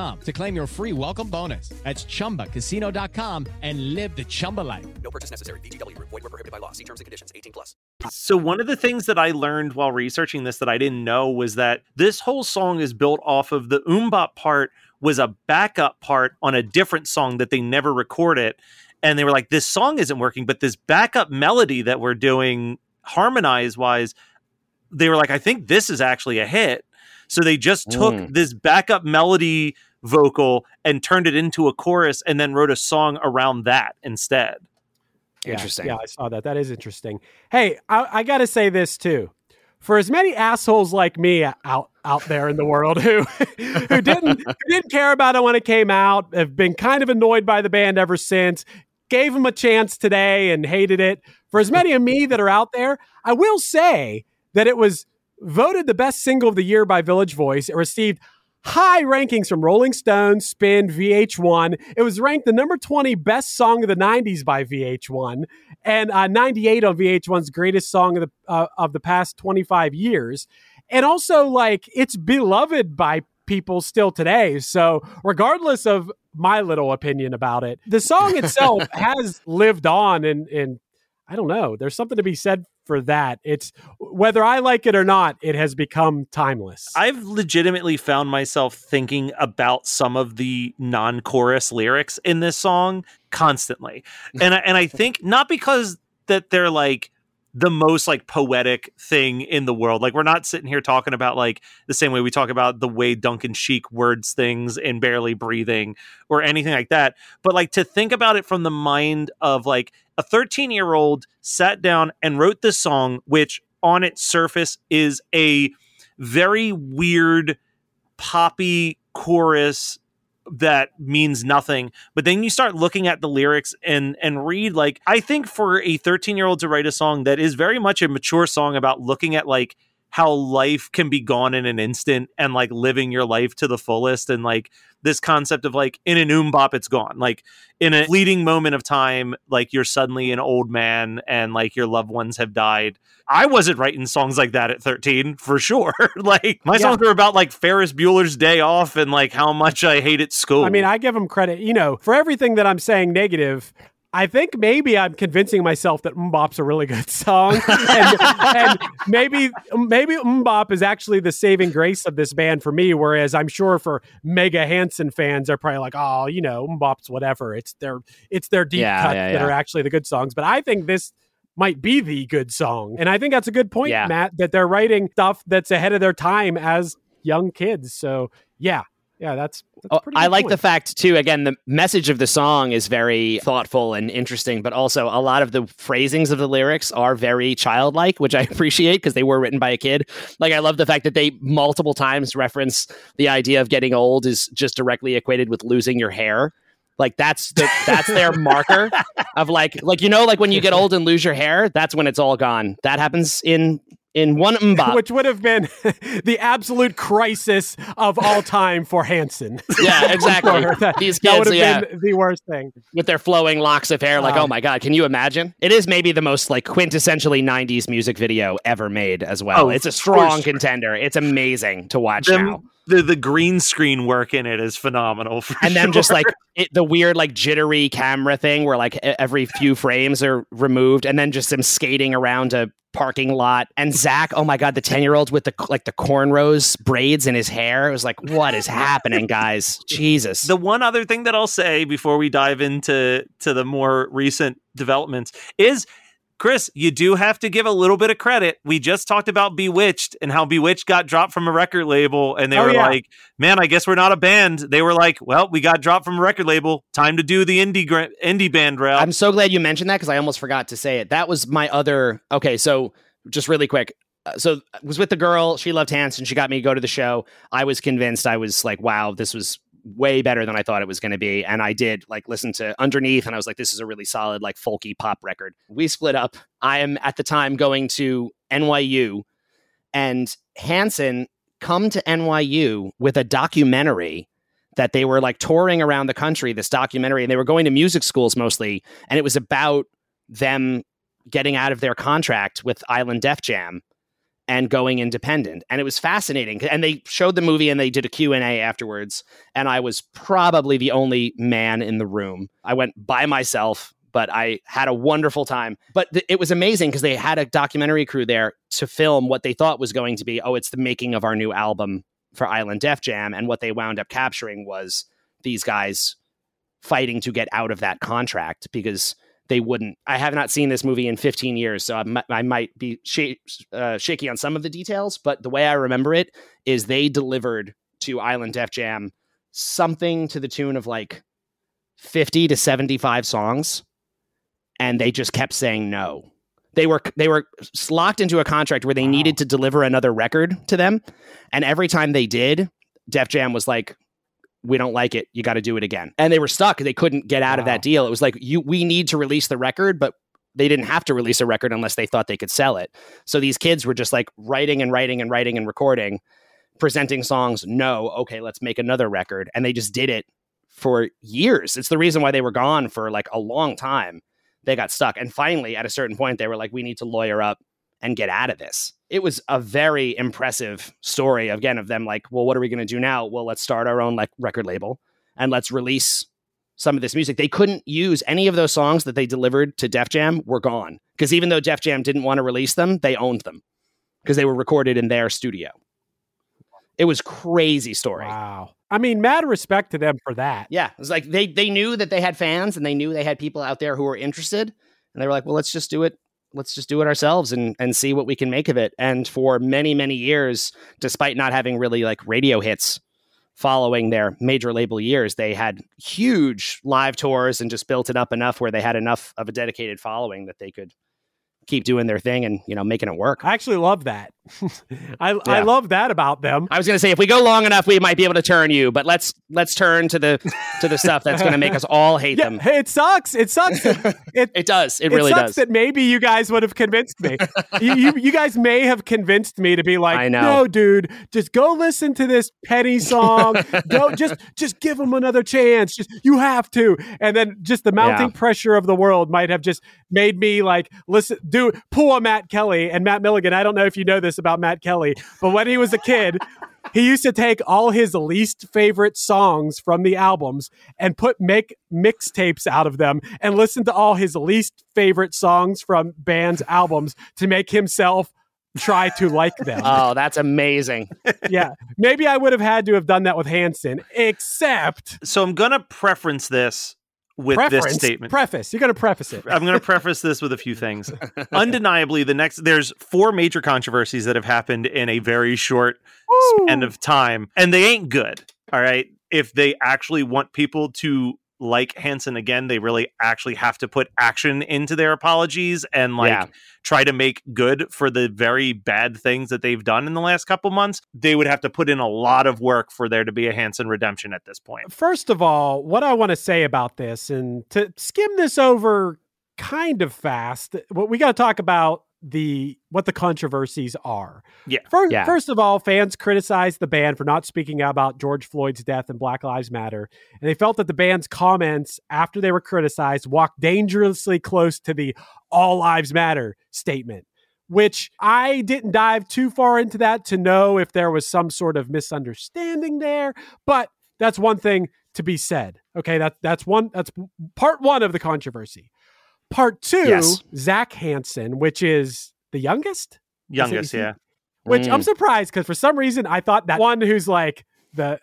to claim your free welcome bonus. That's chumbacasino.com and live the Chumba life. No purchase necessary VGW. Void were prohibited by law. See terms and conditions. 18 plus. so one of the things that I learned while researching this that I didn't know was that this whole song is built off of the MMMBop part was a backup part on a different song that they never recorded and they were like this song isn't working but this backup melody that we're doing harmonize wise they were like I think this is actually a hit so they just took Mm. this backup melody vocal and turned it into a chorus and then wrote a song around that instead Yeah, Interesting. Yeah, I saw that. That is interesting. Hey, I, I got to say this too. For as many assholes like me out out there in the world who *laughs* who didn't who didn't care about it when it came out, have been kind of annoyed by the band ever since, gave them a chance today and hated it. For as many of me that are out there, I will say that it was voted the best single of the year by Village Voice. It received high rankings from Rolling Stone, Spin, VH1. It was ranked the number 20 best song of the 90s by VH1 and uh, 98 on VH1's greatest song of the uh, of the past 25 years. And also like it's beloved by people still today. So, regardless of my little opinion about it, the song itself *laughs* has lived on and and I don't know, there's something to be said for that. It's whether I like it or not, it has become timeless. I've legitimately found myself thinking about some of the non-chorus lyrics in this song constantly. And I, and I think not because that they're like the most like poetic thing in the world. Like we're not sitting here talking about like the same way we talk about the way Duncan Sheik words things in barely breathing or anything like that. But like to think about it from the mind of like a 13 year old sat down and wrote this song, which on its surface is a very weird poppy chorus that means nothing but then you start looking at the lyrics and and read like i think for a 13 year old to write a song that is very much a mature song about looking at like how life can be gone in an instant and like living your life to the fullest and like this concept of like in an MMMBop it's gone like in a fleeting moment of time like you're suddenly an old man and like your loved ones have died i wasn't writing songs like that at 13 for sure *laughs* like my Yeah. songs are about like ferris bueller's day off and like how much i hate hated school I mean, I give them credit, you know, for everything that I'm saying negative. I think maybe I'm convincing myself that MMMBop's a really good *laughs* song, and, and maybe maybe MMMBop is actually the saving grace of this band for me. Whereas I'm sure for Mega Hanson fans, they're probably like, oh, you know, MMMBop's whatever. It's their it's their deep Yeah, cuts yeah, that yeah. are actually the good songs. But I think this might be the good song, and I think that's a good point. Matt, that they're writing stuff that's ahead of their time as young kids. So yeah, yeah, that's. that's Oh, I like the fact too. Again, the message of the song is very thoughtful and interesting, but also a lot of the phrasings of the lyrics are very childlike, which I *laughs* appreciate because they were written by a kid. Like I love the fact that they multiple times reference the idea of getting old is just directly equated with losing your hair. Like that's the that's their marker *laughs* of like like you know like when you get old and lose your hair, that's when it's all gone. That happens in in one *laughs* MMMBop. which would have been *laughs* the absolute crisis of all time for Hanson. yeah, *laughs* exactly. that, These that would have yeah. been the worst thing. with their flowing locks of hair. Like, Um, oh my god, can you imagine? It is maybe the most like quintessentially '90s music video ever made as well. Oh, it's a strong sure. contender. It's amazing to watch Them- now. the the green screen work in it is phenomenal. For And then just like it, the weird like jittery camera thing where like every few frames are removed, and then just them skating around a parking lot. And Zach, oh my god, the ten year old with the like the cornrows braids in his hair. It was like, what is happening, guys? *laughs* Jesus. The one other thing that I'll say before we dive into to the more recent developments is Chris, you do have to give a little bit of credit. We just talked about B*Witched and how B*Witched got dropped from a record label and they Oh, were yeah. like, "Man, I guess we're not a band." They were like, "Well, we got dropped from a record label. Time to do the indie gra- indie band route." I'm so glad you mentioned that because I almost forgot to say it. That was my other. Okay, so just really quick. Uh, So I was with the girl. She loved Hanson. She got me to go to the show. I was convinced. I was like, wow, this was way better than I thought it was going to be. And I did like listen to Underneath, and I was like, this is a really solid, like folky pop record. We split up. I am at the time going to NYU, and Hanson come to NYU with a documentary that they were like touring around the country. This documentary, and they were going to music schools mostly, and it was about them getting out of their contract with Island Def Jam and going independent. And it was fascinating and they showed the movie and they did a q&a afterwards and i was probably the only man in the room. I went by myself but i had a wonderful time. But th- it was amazing because they had a documentary crew there to film what they thought was going to be oh it's the making of our new album for island def jam and what they wound up capturing was these guys fighting to get out of that contract because they wouldn't. I have not seen this movie in 15 years, so I, might be sh- uh, shaky on some of the details. But the way I remember it is they delivered to Island Def Jam something to the tune of like 50 to 75 songs, and they just kept saying no. They were they were locked into a contract where they needed to deliver another record to them, and every time they did, Def Jam was like, we don't like it. You got to do it again. And they were stuck. They couldn't get out of that deal. It was like you we need to release the record, but they didn't have to release a record unless they thought they could sell it. So these kids were just like writing and writing and writing and recording, presenting songs. No, okay, let's make another record. And they just did it for years. It's the reason why they were gone for like a long time. They got stuck. And finally, at a certain point, they were like, we need to lawyer up and get out of this. It was a very impressive story again of them like, well, what are we going to do now? Well, let's start our own like record label and let's release some of this music. They couldn't use any of those songs that they delivered to Def Jam were gone because even though Def Jam didn't want to release them, they owned them because they were recorded in their studio. It was crazy story. Wow. I mean, mad respect to them for that. Yeah, it was like they they knew that they had fans and they knew they had people out there who were interested, and they were like, "Well, let's just do it. Let's just do it ourselves and and see what we can make of it." And for many many years, despite not having really like radio hits following their major label years, they had huge live tours and just built it up enough where they had enough of a dedicated following that they could keep doing their thing and you know making it work. I actually love that. *laughs* I, I love that about them. I was going to say if we go long enough, we might be able to turn you, but let's let's turn to the to the stuff that's going to make us all hate Yeah, them. it sucks. It sucks. *laughs* It, It does. It, it really sucks does. that maybe you guys would have convinced me. *laughs* you, you, you guys may have convinced me to be like, I know. no, dude, just go listen to this Penny song. go, just, just give them another chance. Just, you have to. And then just the mounting Yeah. pressure of the world might have just made me like listen, do pull a Matt Kelly and Matt Milligan. I don't know if you know this about Matt Kelly, but when he was a kid. *laughs* He used to take all his least favorite songs from the albums and put make mixtapes out of them and listen to all his least favorite songs from bands' albums to make himself try to like them. Oh, that's amazing. *laughs* yeah. Maybe I would have had to have done that with Hanson, except so I'm gonna preference this with preference. this statement. Preface. You're going to preface it. I'm going to preface this with a few things. Undeniably, the next there's four major controversies that have happened in a very short Woo! span of time, and they ain't good. All right. If they actually want people to like Hanson again, they really actually have to put action into their apologies and like Yeah. try to make good for the very bad things that they've done in the last couple months. They would have to put in a lot of work for there to be a Hanson redemption at this point. First of all, what I want to say about this, and to skim this over kind of fast, what we got to talk about the what the controversies are. Yeah. First, Yeah. first of all, fans criticized the band for not speaking out about George Floyd's death and Black Lives Matter, and they felt that the band's comments after they were criticized walked dangerously close to the "All Lives Matter" statement. Which I didn't dive too far into that to know if there was some sort of misunderstanding there, but that's one thing to be said. Okay, that that's one that's part one of the controversy. Part two, Yes. Zach Hanson, which is the youngest, Youngest, yeah. which I'm Mm. surprised because for some reason I thought that one who's like the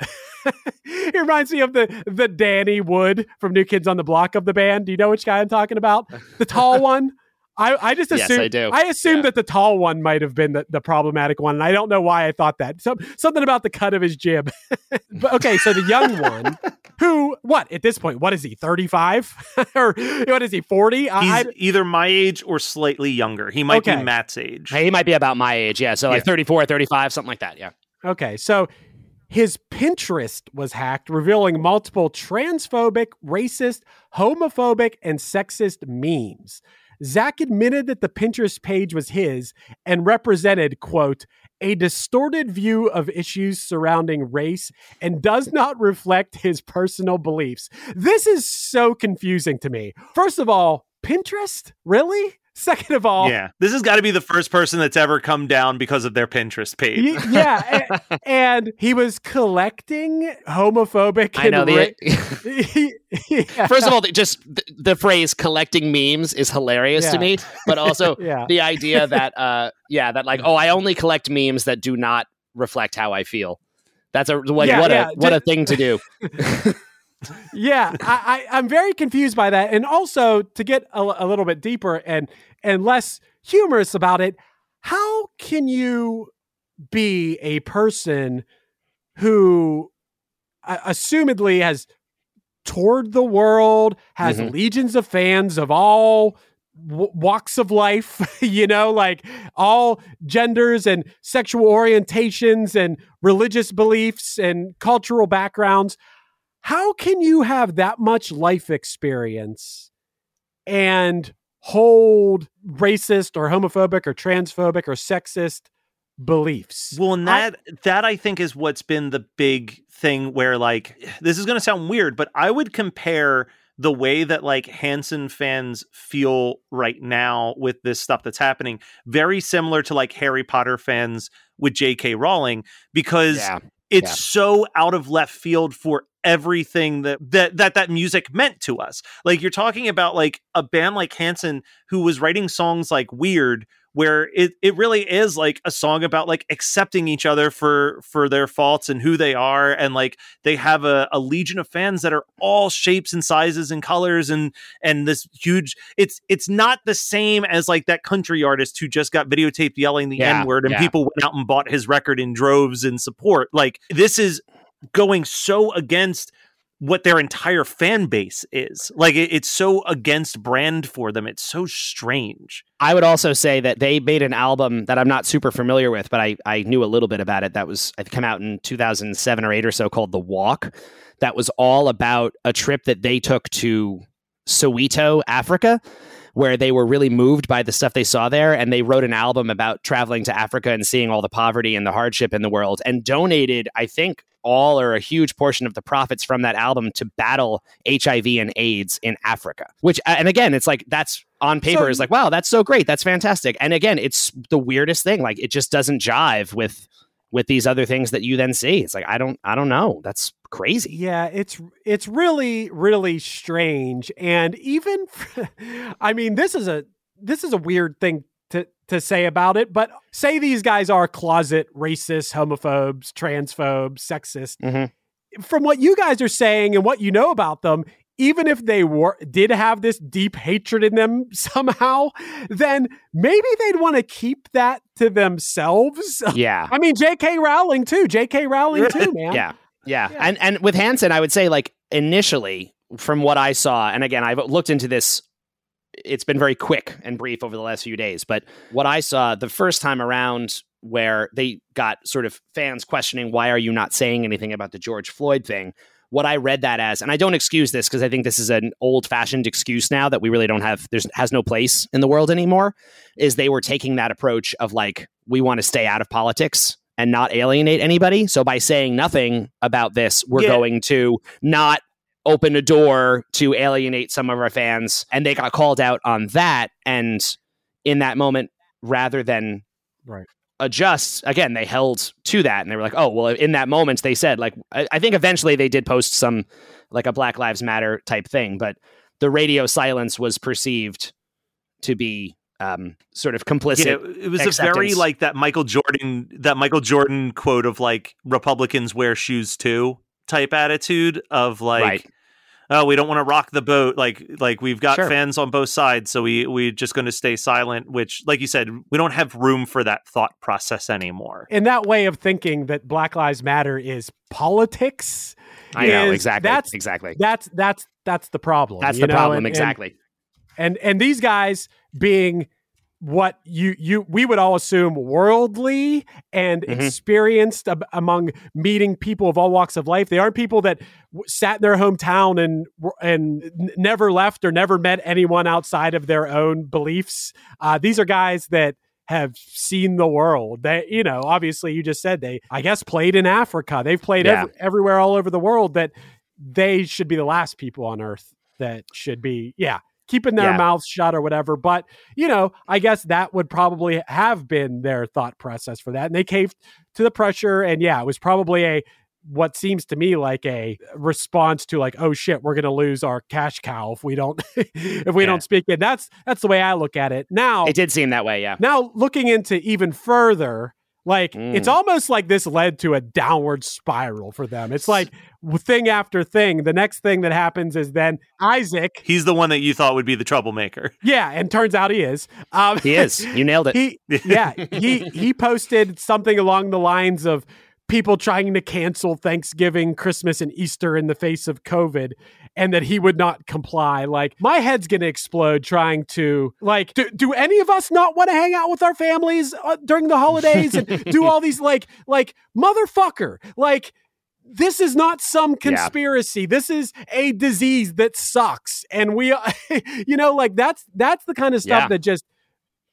*laughs* he reminds me of the the Danny Wood from New Kids on the Block of the band. Do you know which guy I'm talking about? The tall *laughs* one. I, I just Yes, I do. I assumed Yeah. that the tall one might have been the, the problematic one, and I don't know why I thought that. Some something about the cut of his jib. *laughs* but okay, so the young one, *laughs* who what at this point? What is he? Thirty five *laughs* or what is he? Forty? He's I, I, either my age or slightly younger. He might Okay. be Matt's age. He might be about my age. Yeah. So like Yeah. 34, 35, something like that. Yeah. Okay, so his Pinterest was hacked, revealing multiple transphobic, racist, homophobic, and sexist memes. Zach admitted that the Pinterest page was his and represented, quote, a distorted view of issues surrounding race and does not reflect his personal beliefs. This is so confusing to me. First of all, Pinterest? Really? Second of all, Yeah. This has got to be the first person that's ever come down because of their Pinterest page. Y- yeah, a- *laughs* and he was collecting homophobic. I know and the. ra- *laughs* Yeah. First of all, just the, the phrase "collecting memes" is hilarious Yeah. to me, but also *laughs* Yeah. the idea that, uh, yeah, that like, oh, I only collect memes that do not reflect how I feel. That's a like Yeah, what yeah, a what a thing to do. yeah, I, I, I'm very confused by that, and also to get a, a little bit deeper and and less humorous about it. How can you be a person who, uh, assumedly, has toured the world, has Mhm. legions of fans of all w- walks of life, *laughs* you know, like all genders and sexual orientations and religious beliefs and cultural backgrounds. How can you have that much life experience and hold racist or homophobic or transphobic or sexist beliefs? Well, and I- that that I think is what's been the big thing where like this is going to sound weird, but I would compare the way that like Hanson fans feel right now with this stuff that's happening very similar to like Harry Potter fans with J.K. Rowling because Yeah. it's Yeah. so out of left field for everything that, that that that music meant to us. Like you're talking about like a band like Hanson who was writing songs like Weird where it, it really is like a song about like accepting each other for for their faults and who they are and like they have a, a legion of fans that are all shapes and sizes and colors and and this huge it's it's not the same as like that country artist who just got videotaped yelling the Yeah, n-word and yeah. people went out and bought his record in droves in support like this is going so against what their entire fan base is like it, it's so against brand for them it's so strange I would also say that they made an album that I'm not super familiar with, but I, I knew a little bit about it. That was I come out in 2007 or eight or so, called The Walk. That was all about a trip that they took to Soweto, Africa, where they were really moved by the stuff they saw there, and they wrote an album about traveling to Africa and seeing all the poverty and the hardship in the world, and donated, I think, all or a huge portion of the profits from that album to battle HIV and AIDS in Africa. Which, and again, it's like that's on paper So- is like, wow, that's so great, that's fantastic. And again, it's the weirdest thing. Like, it just doesn't jive with with these other things that you then see. It's like I don't, I don't know. That's crazy. Yeah, it's it's really really strange, and even *laughs* I mean this is a this is a weird thing to to say about it, but say these guys are closet racists, homophobes, transphobes, sexist. Mhm. From what you guys are saying and what you know about them, even if they were did have this deep hatred in them *laughs* somehow, then maybe they'd want to keep that to themselves. *laughs* Yeah. I mean, J.K. Rowling too. J.K. Rowling too, man. Yeah. Yeah. And and with Hanson, I would say like initially from what I saw, and again, I've looked into this. It's been very quick and brief over the last few days, but what I saw the first time around, where they got sort of fans questioning why are you not saying anything about the George Floyd thing. What I read that as, and I don't excuse this because I think this is an old-fashioned excuse now that we really don't have. There's has no place in the world anymore. Is they were taking that approach of like we want to stay out of politics and not alienate anybody. So by saying nothing about this, we're Yeah. going to not open a door to alienate some of our fans. And they got called out on that. And in that moment, rather than Right. adjust, again, they held to that and they were like, oh, well, in that moment, they said, like, I, I think eventually they did post some, like a Black Lives Matter type thing, but the radio silence was perceived to be um, sort of complicit. Yeah, it was a very like that Michael Jordan that Michael Jordan quote of like Republicans wear shoes too type attitude of like Right. oh we don't want to rock the boat like like we've got Sure. fans on both sides so we we're just going to stay silent which like you said we don't have room for that thought process anymore. And that way of thinking that Black Lives Matter is politics. I know exactly. That's exactly. that's that's that's the problem. That's the know? problem. And- and- exactly. and and and these guys being what you you we would all assume worldly and Mhm. experienced ab- among meeting people of all walks of life. They aren't people that w- sat in their hometown and and never left or never met anyone outside of their own beliefs. Uh, these are guys that have seen the world. They you know obviously you just said they i guess played in africa. They've played Yeah. ev- everywhere all over the world that they should be the last people on earth that should be yeah keeping their Yeah. mouths shut or whatever but you know i guess that would probably have been their thought process for that and they caved to the pressure and yeah it was probably a what seems to me like a response to like oh shit we're gonna lose our cash cow if we don't *laughs* if we Yeah. don't speak it that's that's the way i look at it now It did seem that way. Yeah. now looking into even further like Mm. it's almost like this led to a downward spiral for them it's like thing after thing the next thing that happens is then isaac He's the one that you thought would be the troublemaker. yeah and turns out he is um He is. You nailed it. *laughs* he yeah he he posted something along the lines of people trying to cancel thanksgiving christmas and easter in the face of covid and that he would not comply like my head's gonna explode trying to like do, do any of us not want to hang out with our families uh, during the holidays and *laughs* do all these like like motherfucker like this is not some conspiracy. This is a disease that sucks, and we, *laughs* you know, like that's that's the kind of stuff Yeah. that just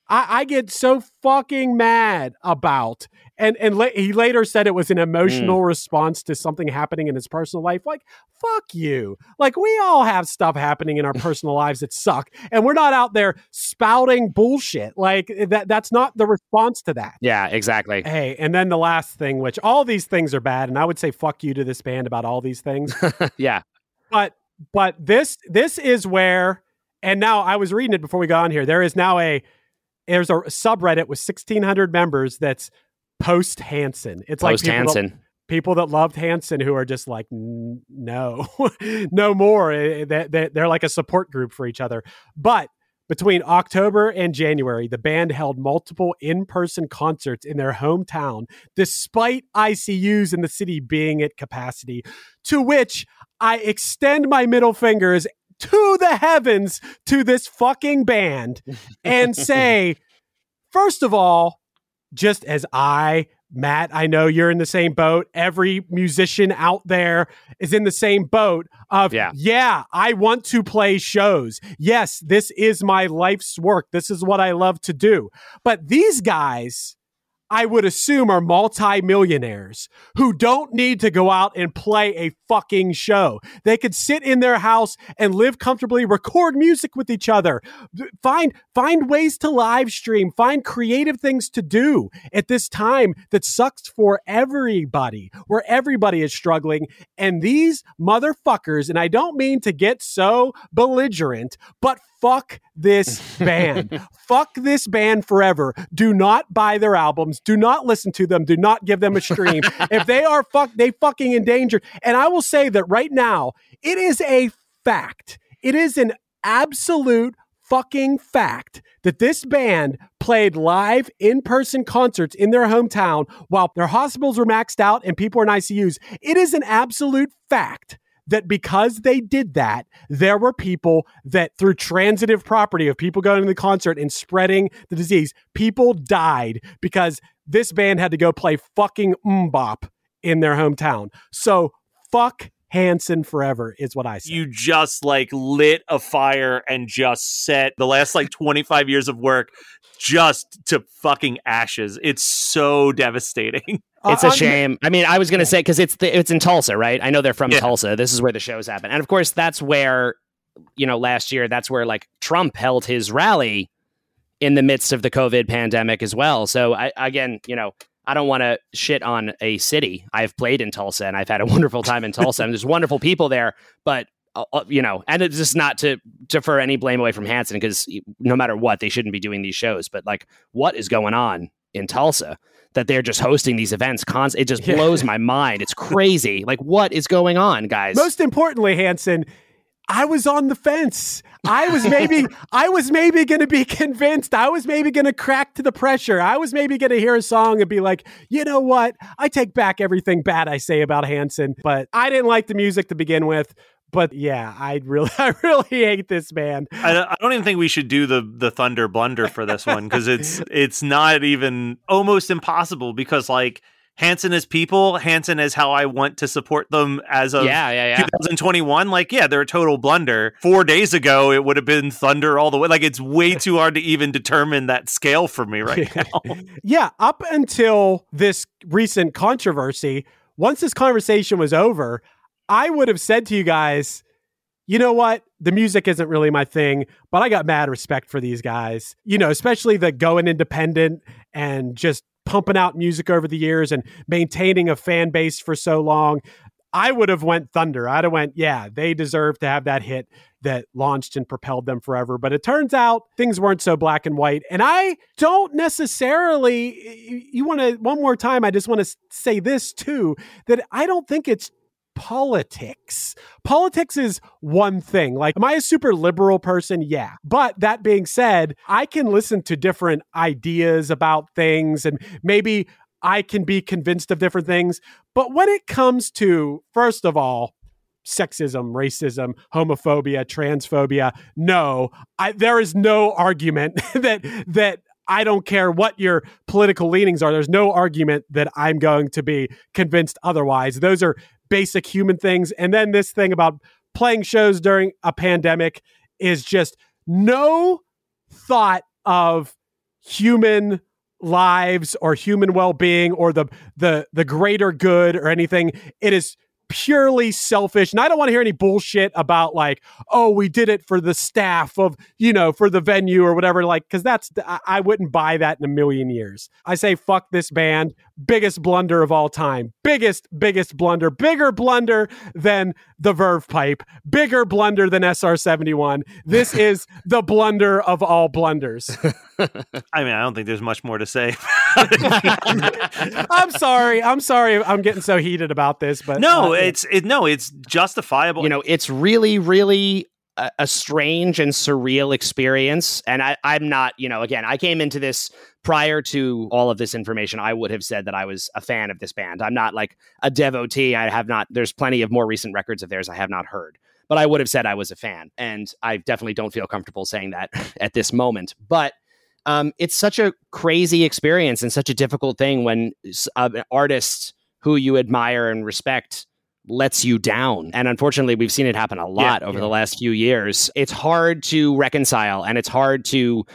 I, I get so fucking mad about. And and la- he later said it was an emotional mm. response to something happening in his personal life. Like fuck you. Like we all have stuff happening in our *laughs* personal lives that suck, and we're not out there spouting bullshit. Like eh, that. That's not the response to that. yeah. Exactly. Hey, and then the last thing, which all these things are bad, and I would say fuck you to this band about all these things. *laughs* yeah. but but this this is where, and now I was reading it before we got on here. There is now a there's a subreddit with 1,600 members that's post Hanson. It's like Post people that- Hanson. people that loved Hanson who are just like, "N- no, *laughs* no more. Eh, They- they- They're like a support group for each other. But between October and January, the band held multiple in person concerts in their hometown, despite ICUs in the city being at capacity, to which I extend my middle fingers to the heavens to this fucking band and *laughs* say, first of all, just as I, Matt, I know you're in the same boat. Every musician out there is in the same boat of, Yeah. yeah, I want to play shows. Yes, this is my life's work. This is what I love to do. But these guys, I would assume are multi-millionaires who don't need to go out and play a fucking show. They could sit in their house and live comfortably, record music with each other, find find ways to live stream, find creative things to do at this time that sucks for everybody, where everybody is struggling. And these motherfuckers, and I don't mean to get so belligerent, but fuck this band. *laughs* fuck this band forever. Do not buy their albums. Do not listen to them. Do not give them a stream. *laughs* if they are fuck, they fucking endangered. And I will say that right now, it is a fact. It is an absolute fucking fact that this band played live in person concerts in their hometown while their hospitals were maxed out and people were in ICUs. It is an absolute fact that because they did that, there were people that through transitive property of people going to the concert and spreading the disease, people died because this band had to go play fucking MMMBop in their hometown. So fuck Hanson forever is what I say. You just like lit a fire and just set the last like 25 years of work just to fucking ashes. It's so devastating. *laughs* It's Uh, a uh, shame. I mean, I was going to say because it's the, it's in Tulsa, right? I know they're from Yeah. Tulsa. This is where the shows happen, and of course, that's where you know last year that's where like Trump held his rally in the midst of the COVID pandemic as well. So I again, you know, I don't want to shit on a city. I've played in Tulsa and I've had a *laughs* wonderful time in Tulsa, and there's wonderful people there, but. uh, uh, You know, and it's just not to defer any blame away from Hanson because no matter what, they shouldn't be doing these shows. But like, what is going on in Tulsa? That they're just hosting these events const- it just blows my mind it's crazy like what is going on guys Most importantly, Hanson, I was on the fence. I was maybe *laughs* I was maybe going to be convinced. I was maybe going to crack to the pressure. I was maybe going to hear a song and be like, "You know what? I take back everything bad I say about Hanson." But I didn't like the music to begin with. But yeah, I really *laughs* I really hate this band. I, don't- I don't even think we should do the the thunder blunder for this one because it's *laughs* it's not even almost impossible because like Hanson is people, Hanson is how I want to support them as of yeah yeah yeah 2021. Like, yeah, they're a total blunder. Four days ago, it would have been thunder all the way. Like, it's way *laughs* too hard to even determine that scale for me right now. Yeah, up until this recent controversy, once this conversation was over, I would have said to you guys, you know what? The music isn't really my thing, but I got mad respect for these guys. You know, especially the going independent and just pumping out music over the years and maintaining a fan base for so long. I would have went Thunder. I'd have went, yeah, they deserve to have that hit that launched and propelled them forever. But it turns out things weren't so black and white. And I don't necessarily, you want to, one more time, I just want to say this too that I don't think it's politics. Politics is one thing. Like, am I a super liberal person? Yeah. But that being said, I can listen to different ideas about things and maybe I can be convinced of different things. But when it comes to, first of all, sexism, racism, homophobia, transphobia, no, I, there is no argument *laughs* that that I don't care what your political leanings are. There's no argument that I'm going to be convinced otherwise. Those are basic human things. And then this thing about playing shows during a pandemic is just no thought of human lives or human well-being or the the the greater good or anything it is purely selfish and i don't want to hear any bullshit about like oh we did it for the staff of you know for the venue or whatever like because that's I, I wouldn't buy that in a million years. I say fuck this band biggest blunder of all time. Biggest biggest blunder. Bigger blunder than the verve pipe. Bigger blunder than sr71 this *laughs* is the blunder of all blunders. I mean, I don't think there's much more to say. *laughs* i'm sorry. I'm sorry. I'm getting so heated about this but no, uh, it's it. No, it's justifiable. you know it's really really a, a strange and surreal experience. And I, i'm not you know again i came into this prior to all of this information i would have said that i was a fan of this band. I'm not like a devotee. I have not there's plenty of more recent records of theirs i have not heard. But i would have said i was a fan. And i definitely don't feel comfortable saying that *laughs* at this moment. But um, it's such a crazy experience and such a difficult thing when s- uh, an artist who you admire and respect lets you down. And unfortunately, we've seen it happen a lot over the last few years. It's hard to reconcile and it's hard to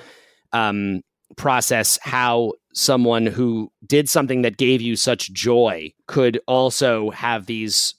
um, process how someone who did something that gave you such joy could also have these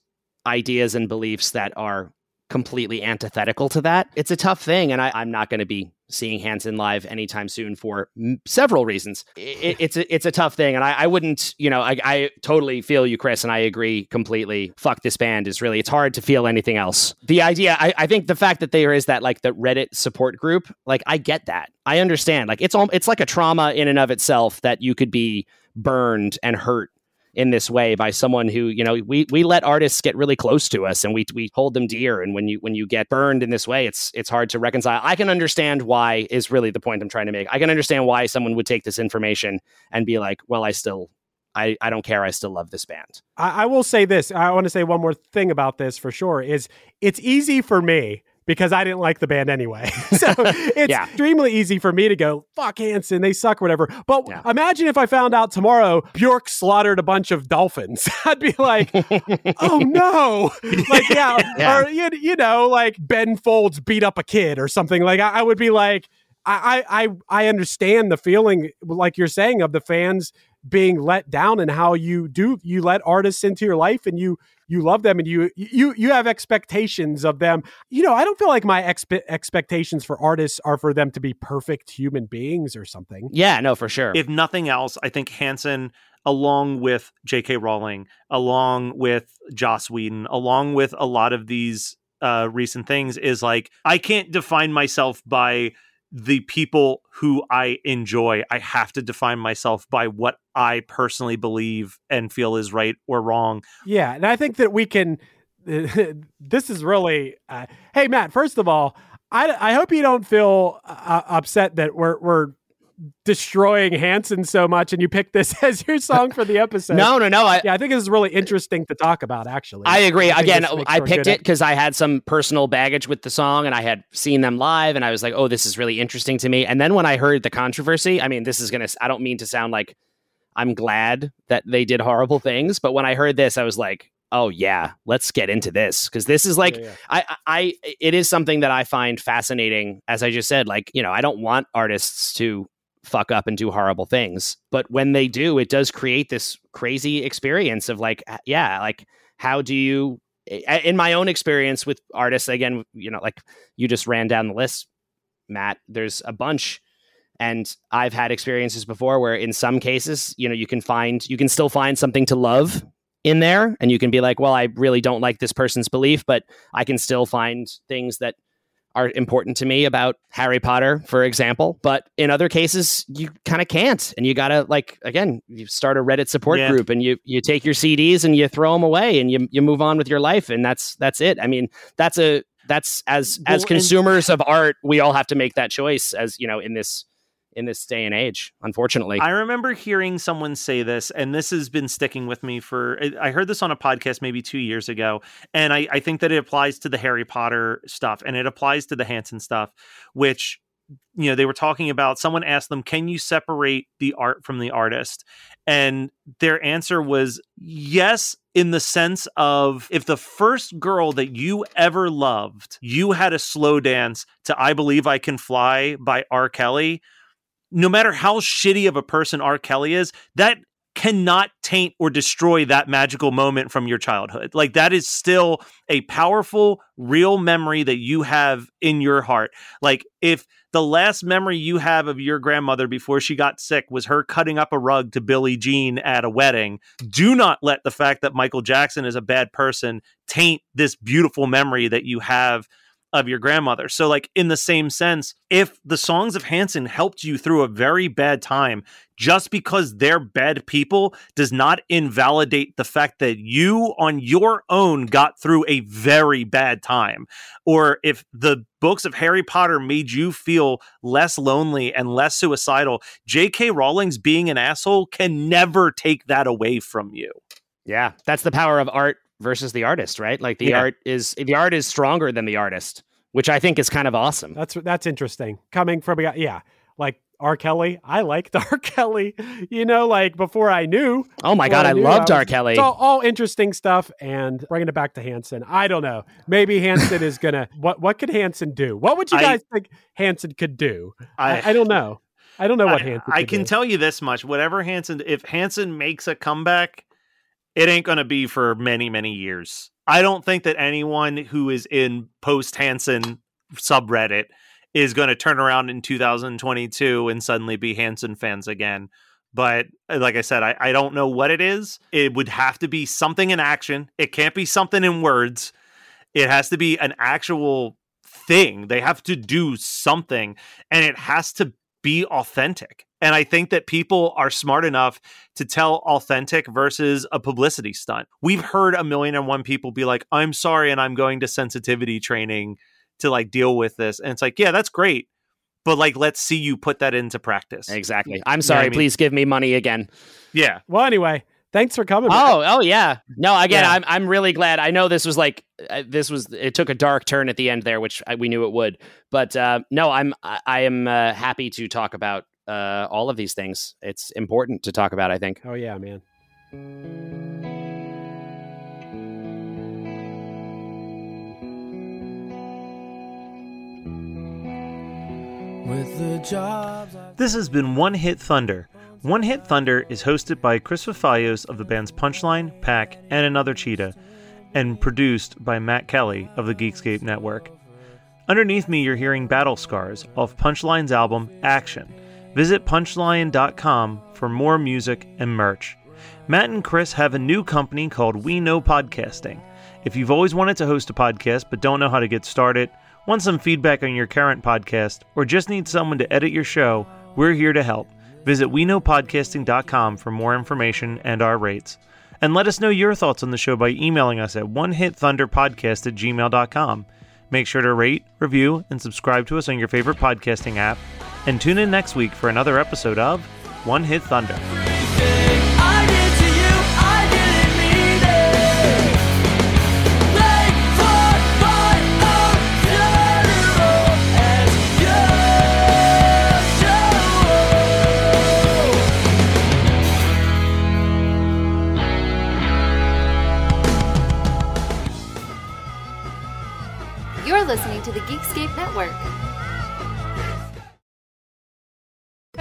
ideas and beliefs that are completely antithetical to that. It's a tough thing. And I, I'm not going to be seeing Hanson live anytime soon for m- several reasons. It, it's a, it's a tough thing, and I, I wouldn't, you know, I, I totally feel you, Chris, and I agree completely. Fuck this band is really it's hard to feel anything else. The idea, I, I think, the fact that there is that like the Reddit support group, like I get that, I understand. Like it's all it's like a trauma in and of itself that you could be burned and hurt in this way by someone who you know we we let artists get really close to us and we we hold them dear and when you when you get burned in this way it's it's hard to reconcile i can understand why is really the point i'm trying to make i can understand why someone would take this information and be like well i still I, I don't care. I still love this band. I, I will say this. I want to say one more thing about this for sure is it's easy for me because I didn't like the band anyway. *laughs* so *laughs* it's Yeah. extremely easy for me to go, fuck Hanson, they suck, whatever. But Yeah. imagine if I found out tomorrow Bjork slaughtered a bunch of dolphins. *laughs* I'd be like, oh no. Like, yeah. Yeah. Or, you, you know, like Ben Folds beat up a kid or something. Like, I, I would be like, I, I, I I understand the feeling, like you're saying, of the fans being let down and how you do you let artists into your life and you you love them and you you you have expectations of them you know i don't feel like my expe- expectations for artists are for them to be perfect human beings or something Yeah, no, for sure. if nothing else, I think Hanson, along with J.K. Rowling, along with Joss Whedon, along with a lot of these uh, recent things, is like I can't define myself by the people who I enjoy. I have to define myself by what I personally believe and feel is right or wrong. yeah and i think that we can *laughs* this is really uh, hey matt first of all i i hope you don't feel uh, upset that we're we're destroying Hanson so much and you picked this *laughs* as your song for the episode no, no, no. I, yeah i think this is really interesting to talk about actually I agree. think Again, I picked it because I had some personal baggage with the song and I had seen them live and I was like, oh, this is really interesting to me. And then when I heard the controversy, I mean, this is going to, I don't mean to sound like I'm glad that they did horrible things, but when I heard this, I was like, oh, yeah, let's get into this because this is like, Yeah, yeah. I, I, it is something that I find fascinating. As I just said, like, you know, I don't want artists to fuck up and do horrible things, but when they do, it does create this crazy experience of like, yeah, like, how do you, in my own experience with artists, again, you know, like you just ran down the list, Matt, there's a bunch. And I've had experiences before where in some cases, you know, you can find, you can still find something to love in there and you can be like, well, I really don't like this person's belief, but I can still find things that are important to me about Harry Potter, for example. But in other cases, you kind of can't, and you gotta like again, you start a Reddit support Yeah. group, and you you take your CDs and you throw them away, and you you move on with your life, and that's that's it. I mean, that's a that's as Well, as and- consumers of art, we all have to make that choice, as you know, in this in this day and age. Unfortunately, I remember hearing someone say this, and this has been sticking with me for. I heard this on a podcast maybe two years ago, and I, I think that it applies to the Harry Potter stuff, and it applies to the Hanson stuff, which you know they were talking about. Someone asked them, "Can you separate the art from the artist?" And their answer was yes, in the sense of if the first girl that you ever loved, you had a slow dance to "I Believe I Can Fly" by R. Kelly no matter how shitty of a person R. Kelly is, that cannot taint or destroy that magical moment from your childhood. Like that is still a powerful, real memory that you have in your heart. Like if the last memory you have of your grandmother before she got sick was her cutting up a rug to Billie Jean at a wedding, do not let the fact that Michael Jackson is a bad person taint this beautiful memory that you have of your grandmother. So, like, in the same sense, if the songs of Hanson helped you through a very bad time, just because they're bad people does not invalidate the fact that you on your own got through a very bad time. Or if the books of Harry Potter made you feel less lonely and less suicidal, J.K. Rowling's being an asshole can never take that away from you. yeah, that's the power of art versus the artist, right? Like the Yeah. art is the art is stronger than the artist, which I think is kind of awesome. That's that's interesting. Coming from a guy, yeah, like R. Kelly. I liked *laughs* R. Kelly. You know, like before I knew. Oh my god, I knew, loved was- R. Kelly. It's all, all interesting stuff. And bringing it back to Hanson, I don't know. Maybe *laughs* Hanson is gonna. What what could Hanson do? What would you I- guys think Hanson could do? I, I don't know. I don't know what I, Hanson. I can do. tell you this much: whatever Hanson, if Hanson makes a comeback, it ain't going to be for many, many years. I don't think that anyone who is in post Hanson subreddit is going to turn around in 2022 and suddenly be Hanson fans again. But uh, like I said, I, I don't know what it is. It would have to be something in action. It can't be something in words. It has to be an actual thing. They have to do something, and it has to be authentic. And I think that people are smart enough to tell authentic versus a publicity stunt. We've heard a million and one people be like, I'm sorry, and I'm going to sensitivity training to like deal with this. And it's like, yeah, that's great. But like, let's see you put that into practice. Exactly. I'm sorry. I mean? Please give me money again. Yeah. Well, anyway, thanks for coming. Oh, oh yeah. No, again, Yeah. I'm I'm really glad. I know this was like uh, this was it took a dark turn at the end there, which I, we knew it would. But uh, no, I'm I, I am uh, happy to talk about uh, all of these things. It's important to talk about. I think. Oh yeah, man. With the jobs This has been One Hit Thunder. One Hit Thunder is hosted by Chris Fafalios of the bands Punchline, Pack, and Another Cheetah, and produced by Matt Kelly of the Geekscape Network. Underneath me, you're hearing Battle Scars off Punchline's album Action. Visit punchline.com for more music and merch. Matt and Chris have a new company called We Know Podcasting. If you've always wanted to host a podcast but don't know how to get started, want some feedback on your current podcast, or just need someone to edit your show, we're here to help. Visit WeKnowPodcasting.com for more information and our rates. And let us know your thoughts on the show by emailing us at onehitthunderpodcast at gmail.com. Make sure to rate, review, and subscribe to us on your favorite podcasting app. And tune in next week for another episode of One Hit Thunder. Listening to the Geekscape Network.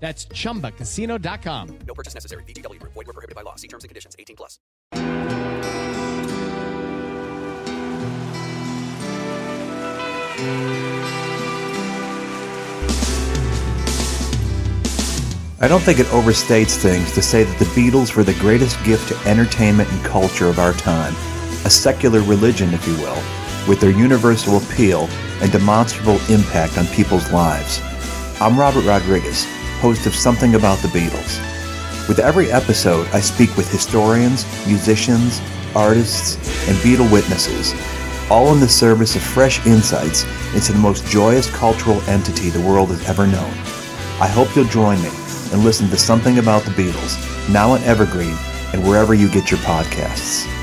That's chumbacasino.com. No purchase necessary. VGW Group. Void were prohibited by law. See terms and conditions. 18 plus. I don't think it overstates things to say that the Beatles were the greatest gift to entertainment and culture of our time, a secular religion, if you will, with their universal appeal and demonstrable impact on people's lives. I'm Robert Rodriguez, host of Something About the Beatles. With every episode, I speak with historians, musicians, artists, and Beatle witnesses, all in the service of fresh insights into the most joyous cultural entity the world has ever known. I hope you'll join me and listen to Something About the Beatles, now on Evergreen and wherever you get your podcasts.